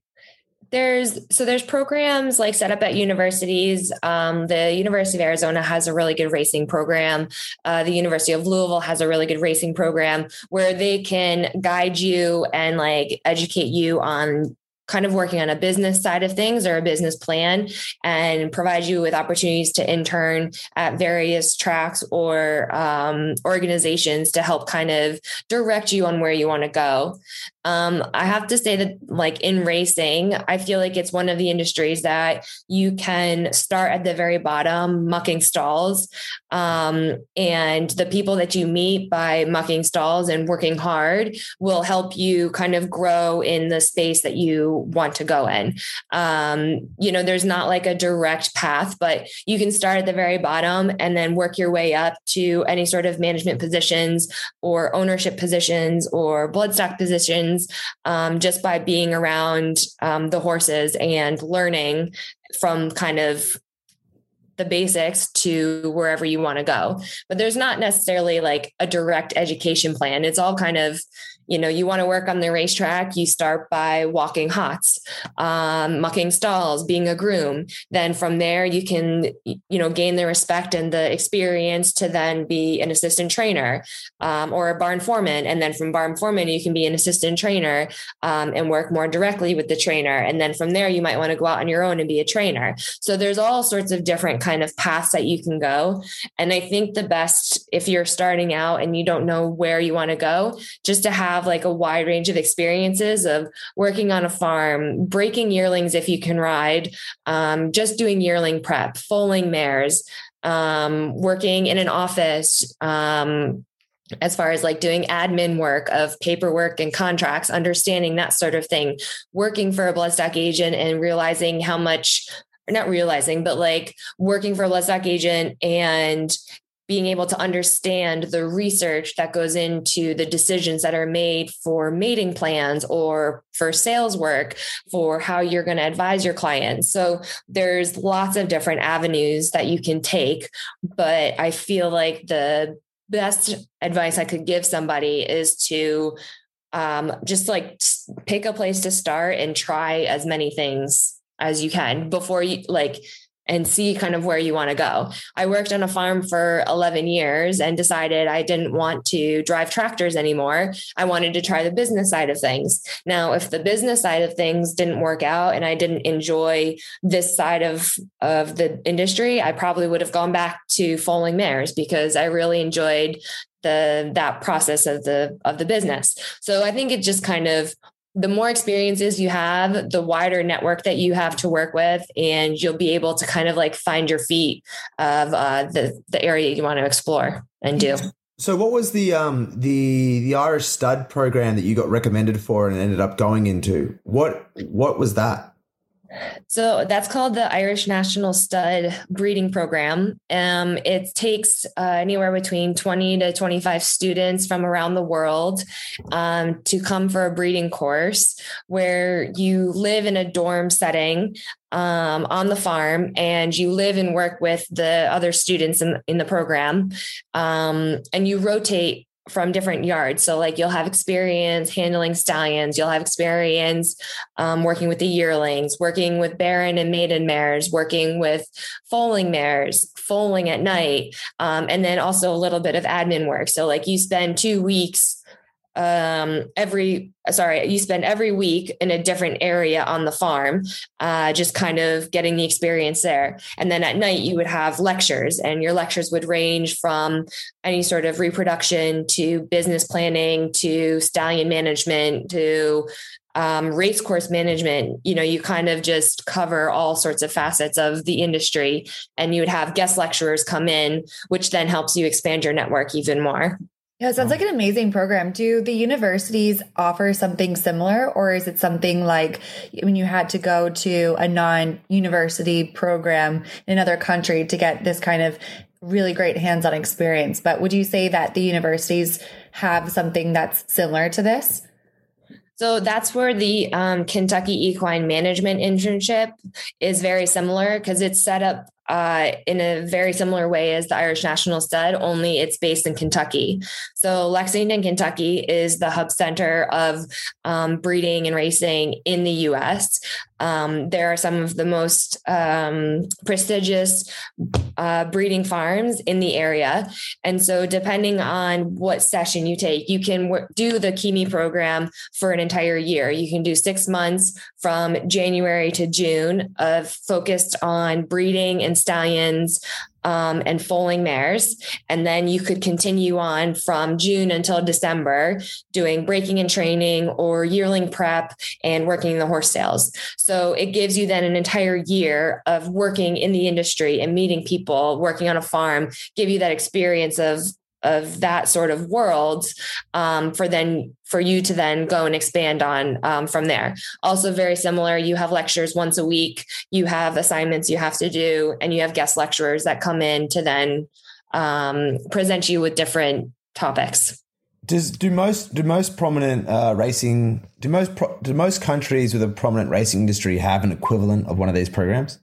there's so there's programs like set up at universities. Um, the University of Arizona has a really good racing program. Uh, the University of Louisville has a really good racing program where they can guide you and like educate you on kind of working on a business side of things or a business plan and provide you with opportunities to intern at various tracks or um, organizations to help kind of direct you on where you want to go. Um, I have to say that, like in racing, I feel like it's one of the industries that you can start at the very bottom, mucking stalls. Um, and the people that you meet by mucking stalls and working hard will help you kind of grow in the space that you want to go in. Um, you know, there's not like a direct path, but you can start at the very bottom and then work your way up to any sort of management positions or ownership positions or bloodstock positions um, just by being around um, the horses and learning from kind of the basics to wherever you want to go. But there's not necessarily like a direct education plan. It's all kind of you know you want to work on the racetrack you start by walking hots um, mucking stalls being a groom. Then from there you can you know gain the respect and the experience to then be an assistant trainer um, or a barn foreman. And then from barn foreman you can be an assistant trainer um, and work more directly with the trainer. And then from there you might want to go out on your own and be a trainer. So there's all sorts of different kind of paths that you can go. And i think the best if you're starting out and you don't know where you want to go just to have have like a wide range of experiences of working on a farm, breaking yearlings if you can ride, um, just doing yearling prep, foaling mares, um, working in an office, um, as far as like doing admin work of paperwork and contracts, understanding that sort of thing, working for a bloodstock agent and realizing how much, not realizing, but like working for a bloodstock agent and being able to understand the research that goes into the decisions that are made for mating plans or for sales work for how you're going to advise your clients. So there's lots of different avenues that you can take, but I feel like the best advice I could give somebody is to um, just like pick a place to start and try as many things as you can before you like and see kind of where you want to go. I worked on a farm for 11 years and decided I didn't want to drive tractors anymore. I wanted to try the business side of things. Now, if the business side of things didn't work out and I didn't enjoy this side of, of the industry, I probably would have gone back to foaling mares because I really enjoyed the that process of the of the business. So I think it just kind of the more experiences you have, the wider network that you have to work with, and you'll be able to kind of like find your feet of uh, the the area you want to explore and do. So, what was the um the the Irish Stud program that you got recommended for and ended up going into? What what was that? So that's called the Irish National Stud Breeding Program. Um, it takes uh, anywhere between 20 to 25 students from around the world um, to come for a breeding course where you live in a dorm setting um, on the farm and you live and work with the other students in, in the program. Um, and you rotate from different yards. So, like, you'll have experience handling stallions, you'll have experience um, working with the yearlings, working with barren and maiden mares, working with foaling mares, foaling at night, um, and then also a little bit of admin work. So, like, you spend two weeks um every sorry you spend every week in a different area on the farm uh just kind of getting the experience there and then at night you would have lectures and your lectures would range from any sort of reproduction to business planning to stallion management to um, race course management, you know, you kind of just cover all sorts of facets of the industry and you would have guest lecturers come in, which then helps you expand your network even more. Yeah, it sounds like an amazing program. Do the universities offer something similar, or is it something like when you had to go to a non university program in another country to get this kind of really great hands on experience? But would you say that the universities have something that's similar to this? So that's where the um, Kentucky Equine Management Internship is very similar because it's set up uh, in a very similar way as the Irish National Stud, only it's based in Kentucky. So Lexington, Kentucky is the hub center of um, breeding and racing in the US. Um, there are some of the most um, prestigious uh, breeding farms in the area. And so, depending on what session you take, you can w- do the KEMI program for an entire year. You can do six months from January to June of focused on breeding and stallions um, and foaling mares. And then you could continue on from June until December doing breaking and training or yearling prep and working the horse sales. So it gives you then an entire year of working in the industry and meeting people, working on a farm, give you that experience of of that sort of world um, for then for you to then go and expand on um, from there. Also very similar you have lectures once a week you have assignments you have to do and you have guest lecturers that come in to then um, present you with different topics. Does do most do most prominent uh, racing do most pro, do most countries with a prominent racing industry have an equivalent of one of these programs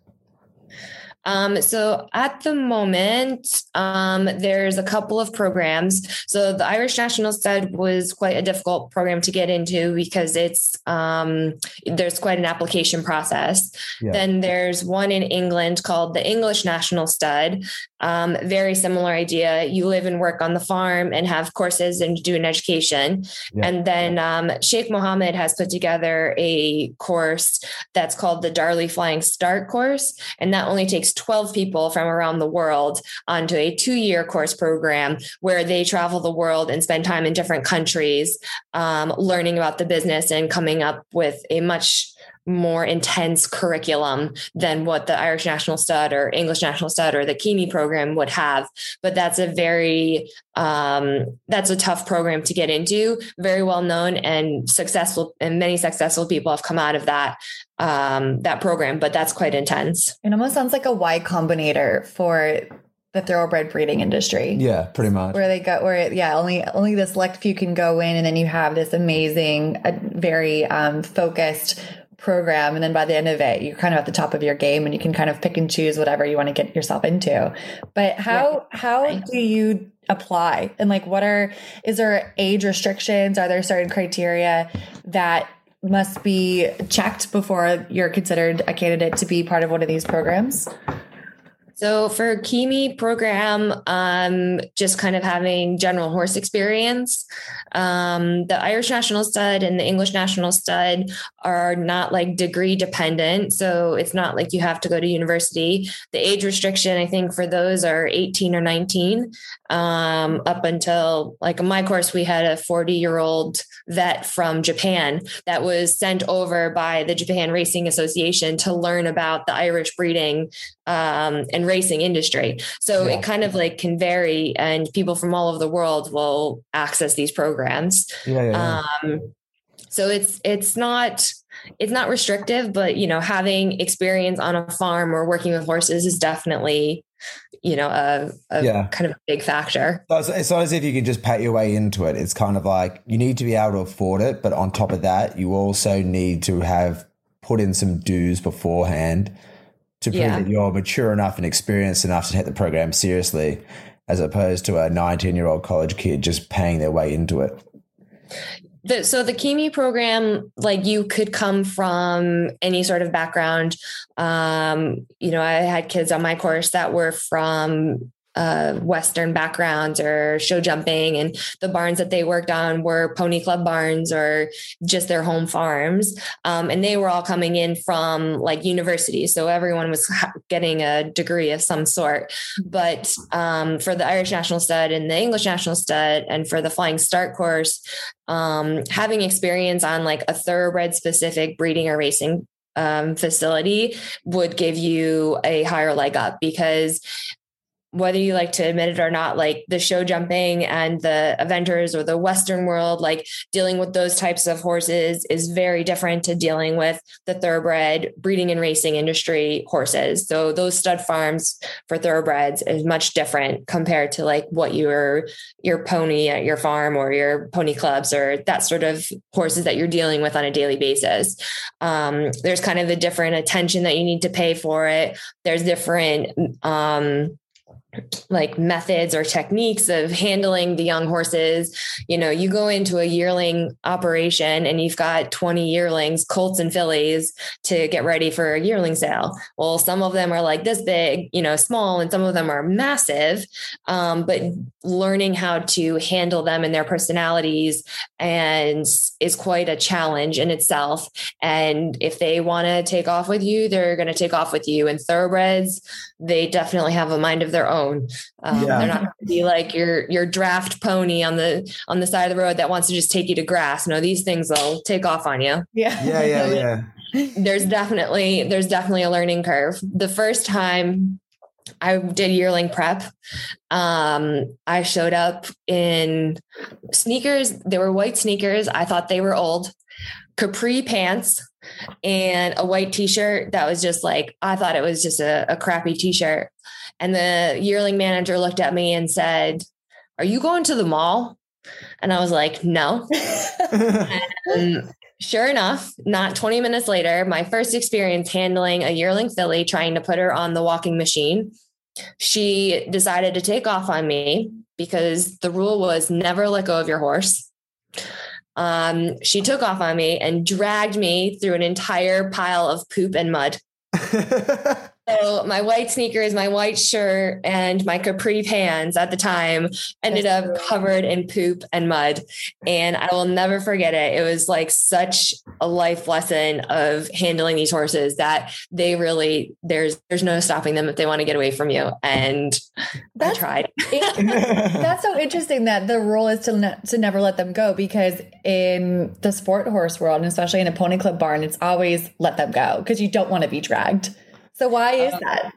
um, so at the moment, um, there's a couple of programs. So the Irish National Stud was quite a difficult program to get into because it's um, there's quite an application process. Yeah. Then there's one in England called the English National Stud. Um, very similar idea. You live and work on the farm and have courses and do an education. Yeah. And then um, Sheikh Mohammed has put together a course that's called the Darley Flying Start course, and that only takes 12 people from around the world onto a two year course program where they travel the world and spend time in different countries, um, learning about the business and coming up with a much more intense curriculum than what the Irish National Stud or English National Stud or the KEMI program would have. But that's a very um, that's a tough program to get into. Very well known and successful, and many successful people have come out of that um, that program. But that's quite intense. It almost sounds like a Y Combinator for the thoroughbred breeding industry. Yeah, pretty much. Where they go, where yeah, only only the select few can go in, and then you have this amazing, uh, very um, focused program and then by the end of it you're kind of at the top of your game and you can kind of pick and choose whatever you want to get yourself into. But how yeah. how do you apply? And like what are is there age restrictions? Are there certain criteria that must be checked before you're considered a candidate to be part of one of these programs so for KEMI program, um, just kind of having general horse experience. Um, the Irish National Stud and the English National Stud are not like degree dependent. So it's not like you have to go to university. The age restriction, I think, for those are 18 or 19. Um, up until like my course, we had a 40 year old vet from Japan that was sent over by the Japan Racing Association to learn about the Irish breeding um, and racing industry. So yeah. it kind of like can vary, and people from all over the world will access these programs. Yeah, yeah, um, so it's it's not it's not restrictive, but you know, having experience on a farm or working with horses is definitely you know a, a yeah. kind of big factor. So it's not as if you can just pat your way into it. It's kind of like you need to be able to afford it, but on top of that, you also need to have put in some dues beforehand to prove yeah. that you're mature enough and experienced enough to take the program seriously. as opposed to a 19 year old college kid just paying their way into it? The, so the KEMI program, like you could come from any sort of background. Um, you know, I had kids on my course that were from uh, Western backgrounds or show jumping, and the barns that they worked on were pony club barns or just their home farms. Um, and they were all coming in from like universities. So everyone was getting a degree of some sort. But um, for the Irish National Stud and the English National Stud, and for the Flying Start course, um, having experience on like a thoroughbred specific breeding or racing um, facility would give you a higher leg up because whether you like to admit it or not, like the show jumping and the eventers or the Western world, like dealing with those types of horses is very different to dealing with the thoroughbred breeding and racing industry horses. So those stud farms for thoroughbreds is much different compared to like what your your pony at your farm or your pony clubs or that sort of horses that you're dealing with on a daily basis. Um, there's kind of a different attention that you need to pay for it. There's different um, like methods or techniques of handling the young horses. You know, you go into a yearling operation and you've got 20 yearlings, colts and fillies to get ready for a yearling sale. Well, some of them are like this big, you know, small, and some of them are massive. Um, but learning how to handle them and their personalities and is quite a challenge in itself. And if they want to take off with you, they're going to take off with you. And thoroughbreds, they definitely have a mind of their own. Um, yeah. They're not going to be like your your draft pony on the on the side of the road that wants to just take you to grass. No, these things will take off on you. Yeah, yeah, yeah, *laughs* yeah. There's definitely there's definitely a learning curve. The first time I did yearling prep. Um, I showed up in sneakers. They were white sneakers. I thought they were old. Capri pants and a white t-shirt that was just like I thought it was just a, a crappy t-shirt. And the yearling manager looked at me and said, Are you going to the mall? And I was like, No. *laughs* and sure enough, not 20 minutes later, my first experience handling a yearling filly trying to put her on the walking machine, she decided to take off on me because the rule was never let go of your horse. Um, she took off on me and dragged me through an entire pile of poop and mud. *laughs* So my white sneakers, my white shirt, and my capri pants at the time ended up covered in poop and mud. And I will never forget it. It was like such a life lesson of handling these horses that they really there's there's no stopping them if they want to get away from you. And that's, I tried. *laughs* that's so interesting that the rule is to ne- to never let them go because in the sport horse world, and especially in a pony club barn, it's always let them go because you don't want to be dragged. So why is um, that?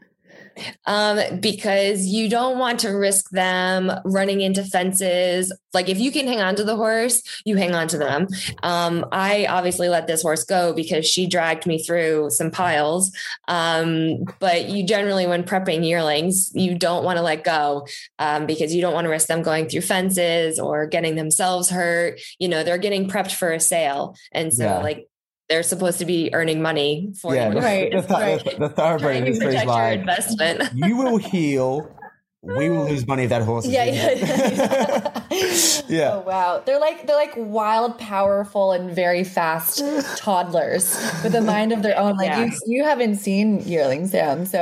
Um, because you don't want to risk them running into fences. Like if you can hang on to the horse, you hang on to them. Um, I obviously let this horse go because she dragged me through some piles. Um, but you generally, when prepping yearlings, you don't want to let go um, because you don't want to risk them going through fences or getting themselves hurt. You know, they're getting prepped for a sale. And so yeah. like they're supposed to be earning money for yeah, you. Right. The, the, right. the, the thoroughbred industry is like investment. you will heal. We will lose money if that horse is yeah, yeah. *laughs* Oh, yeah. Oh wow. They're like they're like wild, powerful, and very fast toddlers with a mind of their own. Like yeah. you you haven't seen yearlings down. So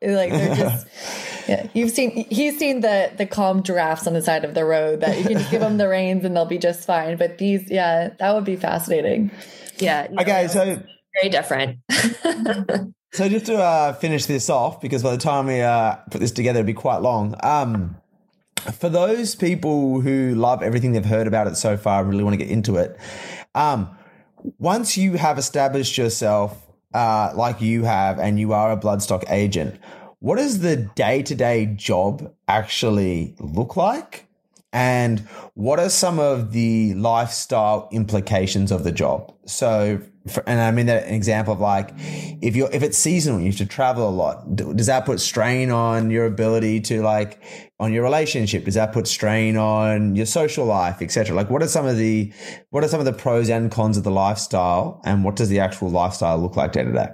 no. like they're *laughs* just yeah, you've seen he's seen the the calm giraffes on the side of the road that you can just give them the reins and they'll be just fine. But these, yeah, that would be fascinating. Yeah. No, okay, so very different. *laughs* so just to uh, finish this off, because by the time we uh, put this together, it'd be quite long. Um, for those people who love everything they've heard about it so far, really want to get into it. Um, once you have established yourself uh, like you have, and you are a bloodstock agent, what does the day to day job actually look like? And what are some of the lifestyle implications of the job? So, for, and I mean that an example of like, if you're if it's seasonal, you have to travel a lot. Does that put strain on your ability to like on your relationship? Does that put strain on your social life, etc.? Like, what are some of the what are some of the pros and cons of the lifestyle, and what does the actual lifestyle look like day to day?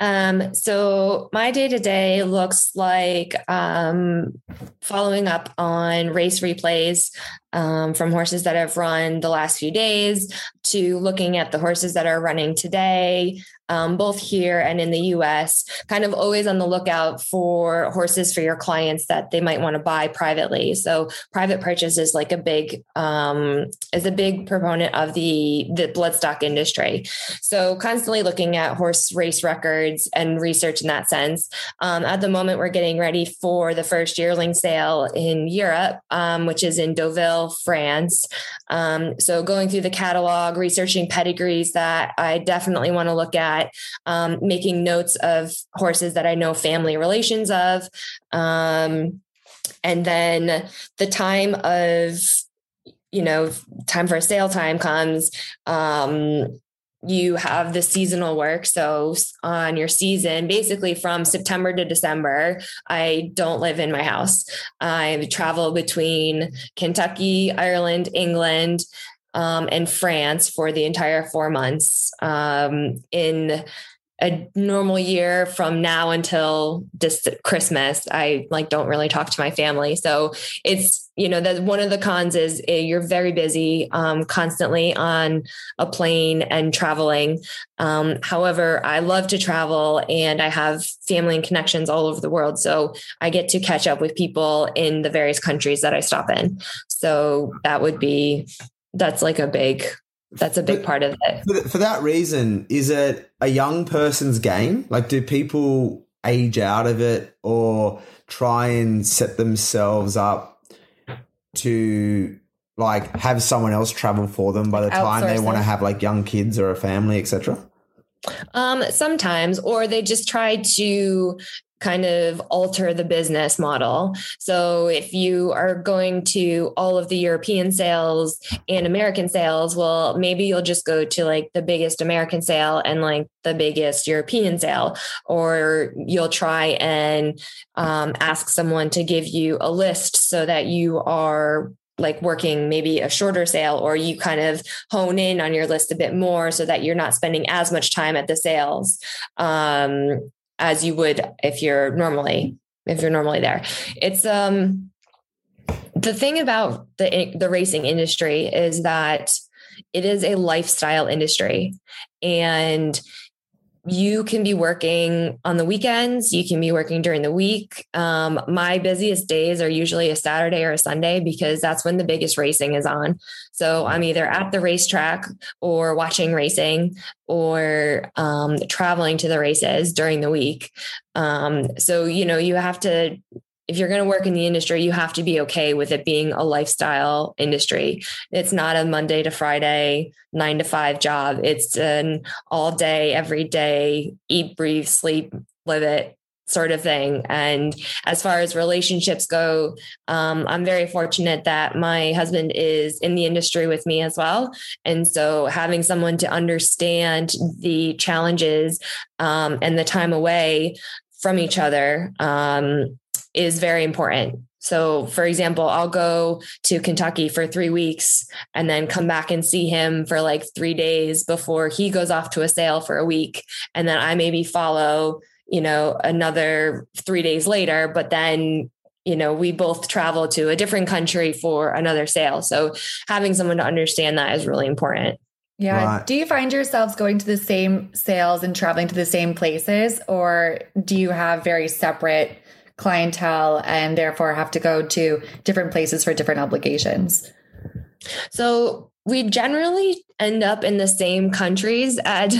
Um, so my day to day looks like um, following up on race replays um, from horses that have run the last few days to looking at the horses that are running today, um, both here and in the US, kind of always on the lookout for horses for your clients that they might want to buy privately. So private purchase is like a big um, is a big proponent of the the bloodstock industry. So constantly looking at horse race records and research in that sense. Um, at the moment, we're getting ready for the first yearling sale in Europe, um, which is in Deauville, France. Um, so going through the catalog, researching pedigrees that I definitely want to look at that, um, making notes of horses that I know family relations of. Um, and then the time of, you know, time for a sale time comes. Um, you have the seasonal work. So on your season, basically from September to December, I don't live in my house. I travel between Kentucky, Ireland, England, um, France for the entire four months. Um, in a normal year from now until this Christmas, I like don't really talk to my family. So it's, you know, that one of the cons is eh, you're very busy, um, constantly on a plane and traveling. Um, however, I love to travel and I have family and connections all over the world. So I get to catch up with people in the various countries that I stop in. So that would be that's like a big that's a big but part of it. For, for that reason, is it a young person's game? Like, do people age out of it or try and set themselves up to like have someone else travel for them by the time they want to have like young kids or a family, etc.? Um, sometimes, or they just try to kind of alter the business model. So if you are going to all of the European sales and American sales, well, maybe you'll just go to like the biggest American sale and like the biggest European sale, or you'll try and um, ask someone to give you a list so that you are like working maybe a shorter sale or you kind of hone in on your list a bit more so that you're not spending as much time at the sales um, as you would if you're normally if you're normally there. It's um the thing about the the racing industry is that it is a lifestyle industry and you can be working on the weekends you can be working during the week. Um, my busiest days are usually a saturday or a sunday because that's when the biggest racing is on. So i'm either at the racetrack or watching racing or um, traveling to the races during the week. Um, so you know you have to if you're going to work in the industry, you have to be okay with it being a lifestyle industry. It's not a Monday to Friday, nine to five job. It's an all day, every day, eat, breathe, sleep, live it sort of thing. And as far as relationships go, um, I'm very fortunate that my husband is in the industry with me as well. And so having someone to understand the challenges um, and the time away from each other um, is very important. So, for example, I'll go to Kentucky for three weeks and then come back and see him for like three days before he goes off to a sale for a week. And then I maybe follow, you know, another three days later, but then you know we both travel to a different country for another sale so having someone to understand that is really important yeah right. do you find yourselves going to the same sales and traveling to the same places or do you have very separate clientele and therefore have to go to different places for different obligations? So we generally end up in the same countries *laughs* at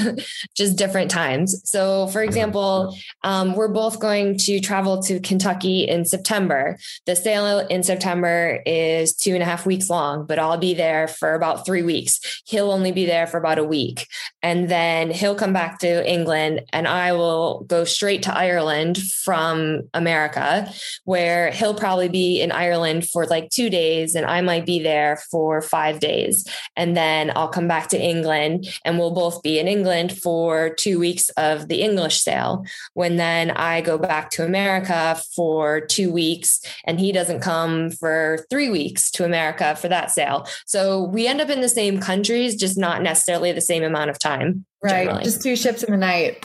just different times. So, for example, um, we're both going to travel to Kentucky in September. The sale in September is two and a half weeks long, but I'll be there for about three weeks. He'll only be there for about a week. And then he'll come back to England, and I will go straight to Ireland from America, where he'll probably be in Ireland for like two days, and I might be there for five days. And then I'll come back to England and we'll both be in England for two weeks of the English sale. When then I go back to America for two weeks and he doesn't come for three weeks to America for that sale. So we end up in the same countries, just not necessarily the same amount of time. Right. Generally. Just two ships in the night.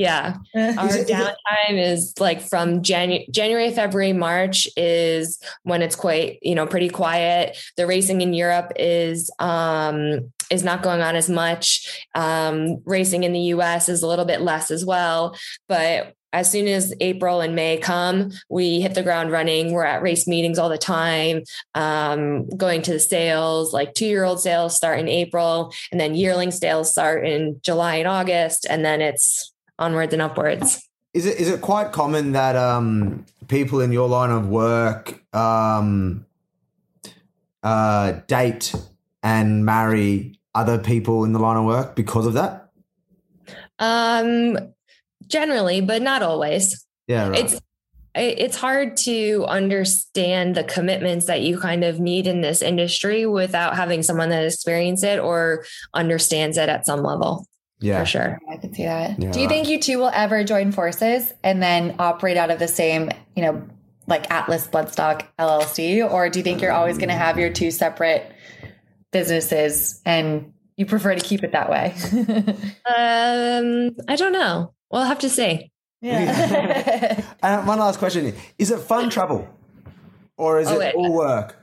Yeah. *laughs* Our Is it- is it- downtime is like from Janu- January, February, March is when it's quite, you know, pretty quiet. The racing in Europe is um is not going on as much. Um racing in the US is a little bit less as well, but as soon as April and May come, we hit the ground running. We're at race meetings all the time, um, going to the sales, like two year old sales start in April, and then yearling sales start in July and August, and then it's onwards and upwards. Is it is it quite common that um, people in your line of work um, uh, date and marry other people in the line of work because of that? Um, generally, but not always. Yeah, right. It's it's hard to understand the commitments that you kind of need in this industry without having someone that experienced it or understands it at some level yeah. for sure. I can see that. Yeah, Do you think you two will ever join forces and then operate out of the same, you know, like Atlas Bloodstock LLC? Or do you think you're always going to have your two separate businesses and you prefer to keep it that way? *laughs* Um, I don't know. We'll have to see. yeah. *laughs* And one last question: Is it fun travel, or is Oh, it it- all work?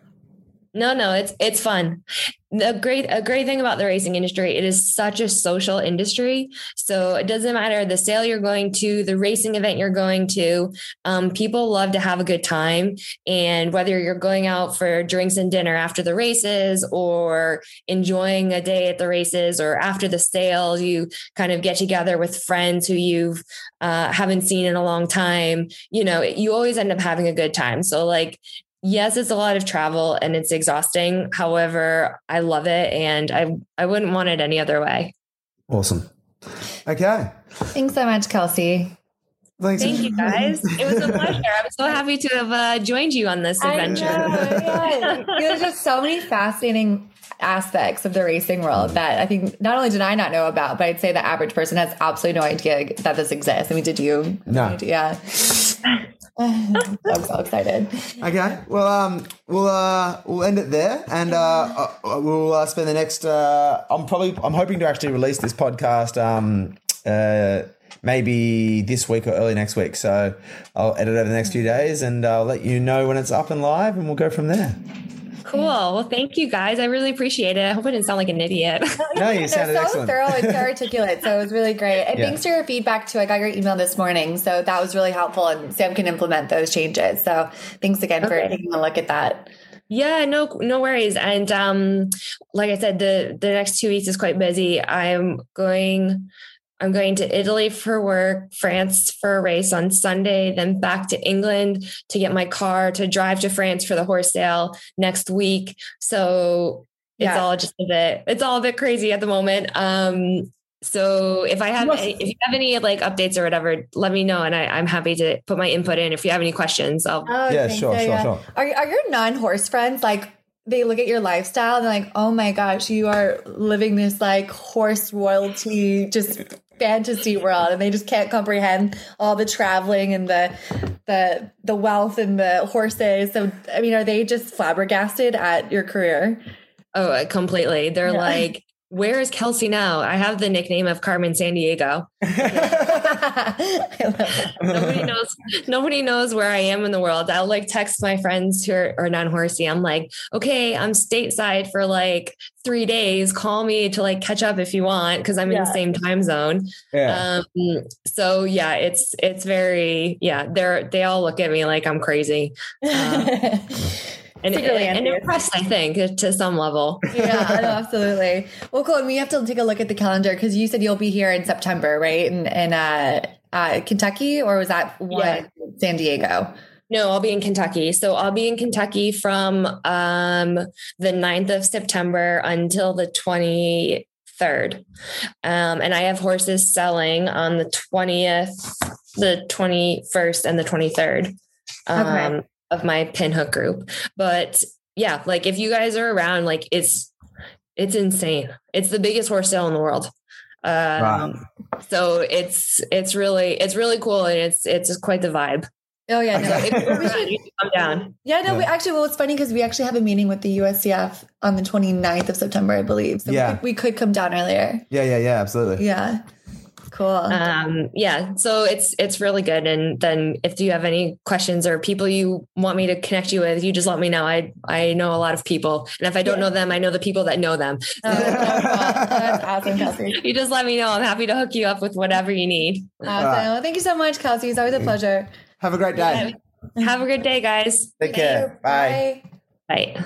No, no, it's it's fun. The great a great thing about the racing industry, it is such a social industry. So it doesn't matter the sale you're going to, the racing event you're going to. Um, people love to have a good time, and whether you're going out for drinks and dinner after the races, or enjoying a day at the races, or after the sale, you kind of get together with friends who you've uh, haven't seen in a long time. You know, you always end up having a good time. So like yes, it's a lot of travel and it's exhausting. However, I love it and I I wouldn't want it any other way. Awesome. Okay. Thanks so much, Kelsey. Thanks. Thank you guys. It was a *laughs* pleasure. I'm so happy to have uh, joined you on this adventure. yeah. There's just so many fascinating aspects of the racing world that I think not only did I not know about, but I'd say the average person has absolutely no idea that this exists. I mean, did you? No. Yeah. *laughs* I'm so excited. Okay. Well, um, we'll uh, we'll end it there, and uh, uh, we'll uh, spend the next. Uh, I'm probably I'm hoping to actually release this podcast. Um, uh, maybe this week or early next week. So I'll edit over the next few days, and I'll let you know when it's up and live, and we'll go from there. Cool. Well, thank you guys. I really appreciate it. I hope I didn't sound like an idiot. *laughs* No, you They're sounded so excellent. thorough and so articulate. So it was really great. And Yeah. thanks for your feedback too. I got your email this morning. So that was really helpful and Sam can implement those changes. So thanks again for taking a look at that. Yeah, no, no worries. And um, like I said, the the next two weeks is quite busy. I'm going, I'm going to Italy for work, France for a race on Sunday, then back to England to get my car to drive to France for the horse sale next week. So it's Yeah. all just a bit, it's all a bit crazy at the moment. Um, so if I have, any, if you have any like updates or whatever, let me know, and I, I'm happy to put my input in. If you have any questions, I'll Oh, Yeah, thanks. sure, sure, sure. Are, are your non horse friends like, they look at your lifestyle and they're like, oh my gosh, you are living this like horse royalty, just fantasy world. And they just can't comprehend all the traveling and the, the, the wealth and the horses. So, I mean, are they just flabbergasted at your career? Oh, uh, completely. They're Yeah. like, where is Kelsey now? I have the nickname of Carmen Sandiego. I love that. Nobody knows. Nobody knows where I am in the world. I'll like text my friends who are, are non-horsey. I'm like, okay, I'm stateside for like three days. Call me to like catch up if you want, because I'm in the same time zone. Yeah. Um, so yeah, it's it's very yeah. They're they all look at me like I'm crazy *laughs* and, and, and impressed. I think to some level. *laughs* yeah, no, *laughs* absolutely. Well, cool. And we have to take a look at the calendar because you said you'll be here in September, right? In, in uh, uh, Kentucky, or was that one Yeah. San Diego? No, I'll be in Kentucky. So I'll be in Kentucky from um, the 9th of September until the 23rd. Um, and I have horses selling on the 20th, the 21st, and the 23rd um, Okay. Of my pinhook group. But yeah, like if you guys are around, like it's it's insane. It's the biggest horse sale in the world. Um, Right. So it's it's really it's really cool and it's it's quite the vibe. Oh yeah, no. If we *laughs* should, you should come down. yeah, no. We actually, well, it's funny because we actually have a meeting with the USCF on the 29th of September, I believe. So Yeah. we, could, we could come down earlier. Yeah, yeah, yeah, absolutely. Yeah. Cool. Um, yeah, so it's it's really good. And then if you have any questions or people you want me to connect you with, you just let me know. I I know a lot of people, and if I don't know them, I know the people that know them. Oh, that's awesome, Kelsey. *laughs* You just let me know. I'm happy to hook you up with whatever you need. Awesome. Well, thank you so much, Kelsey. It's always a pleasure. Have a great day. Have a good day, guys. Take care. Bye. Bye. Bye.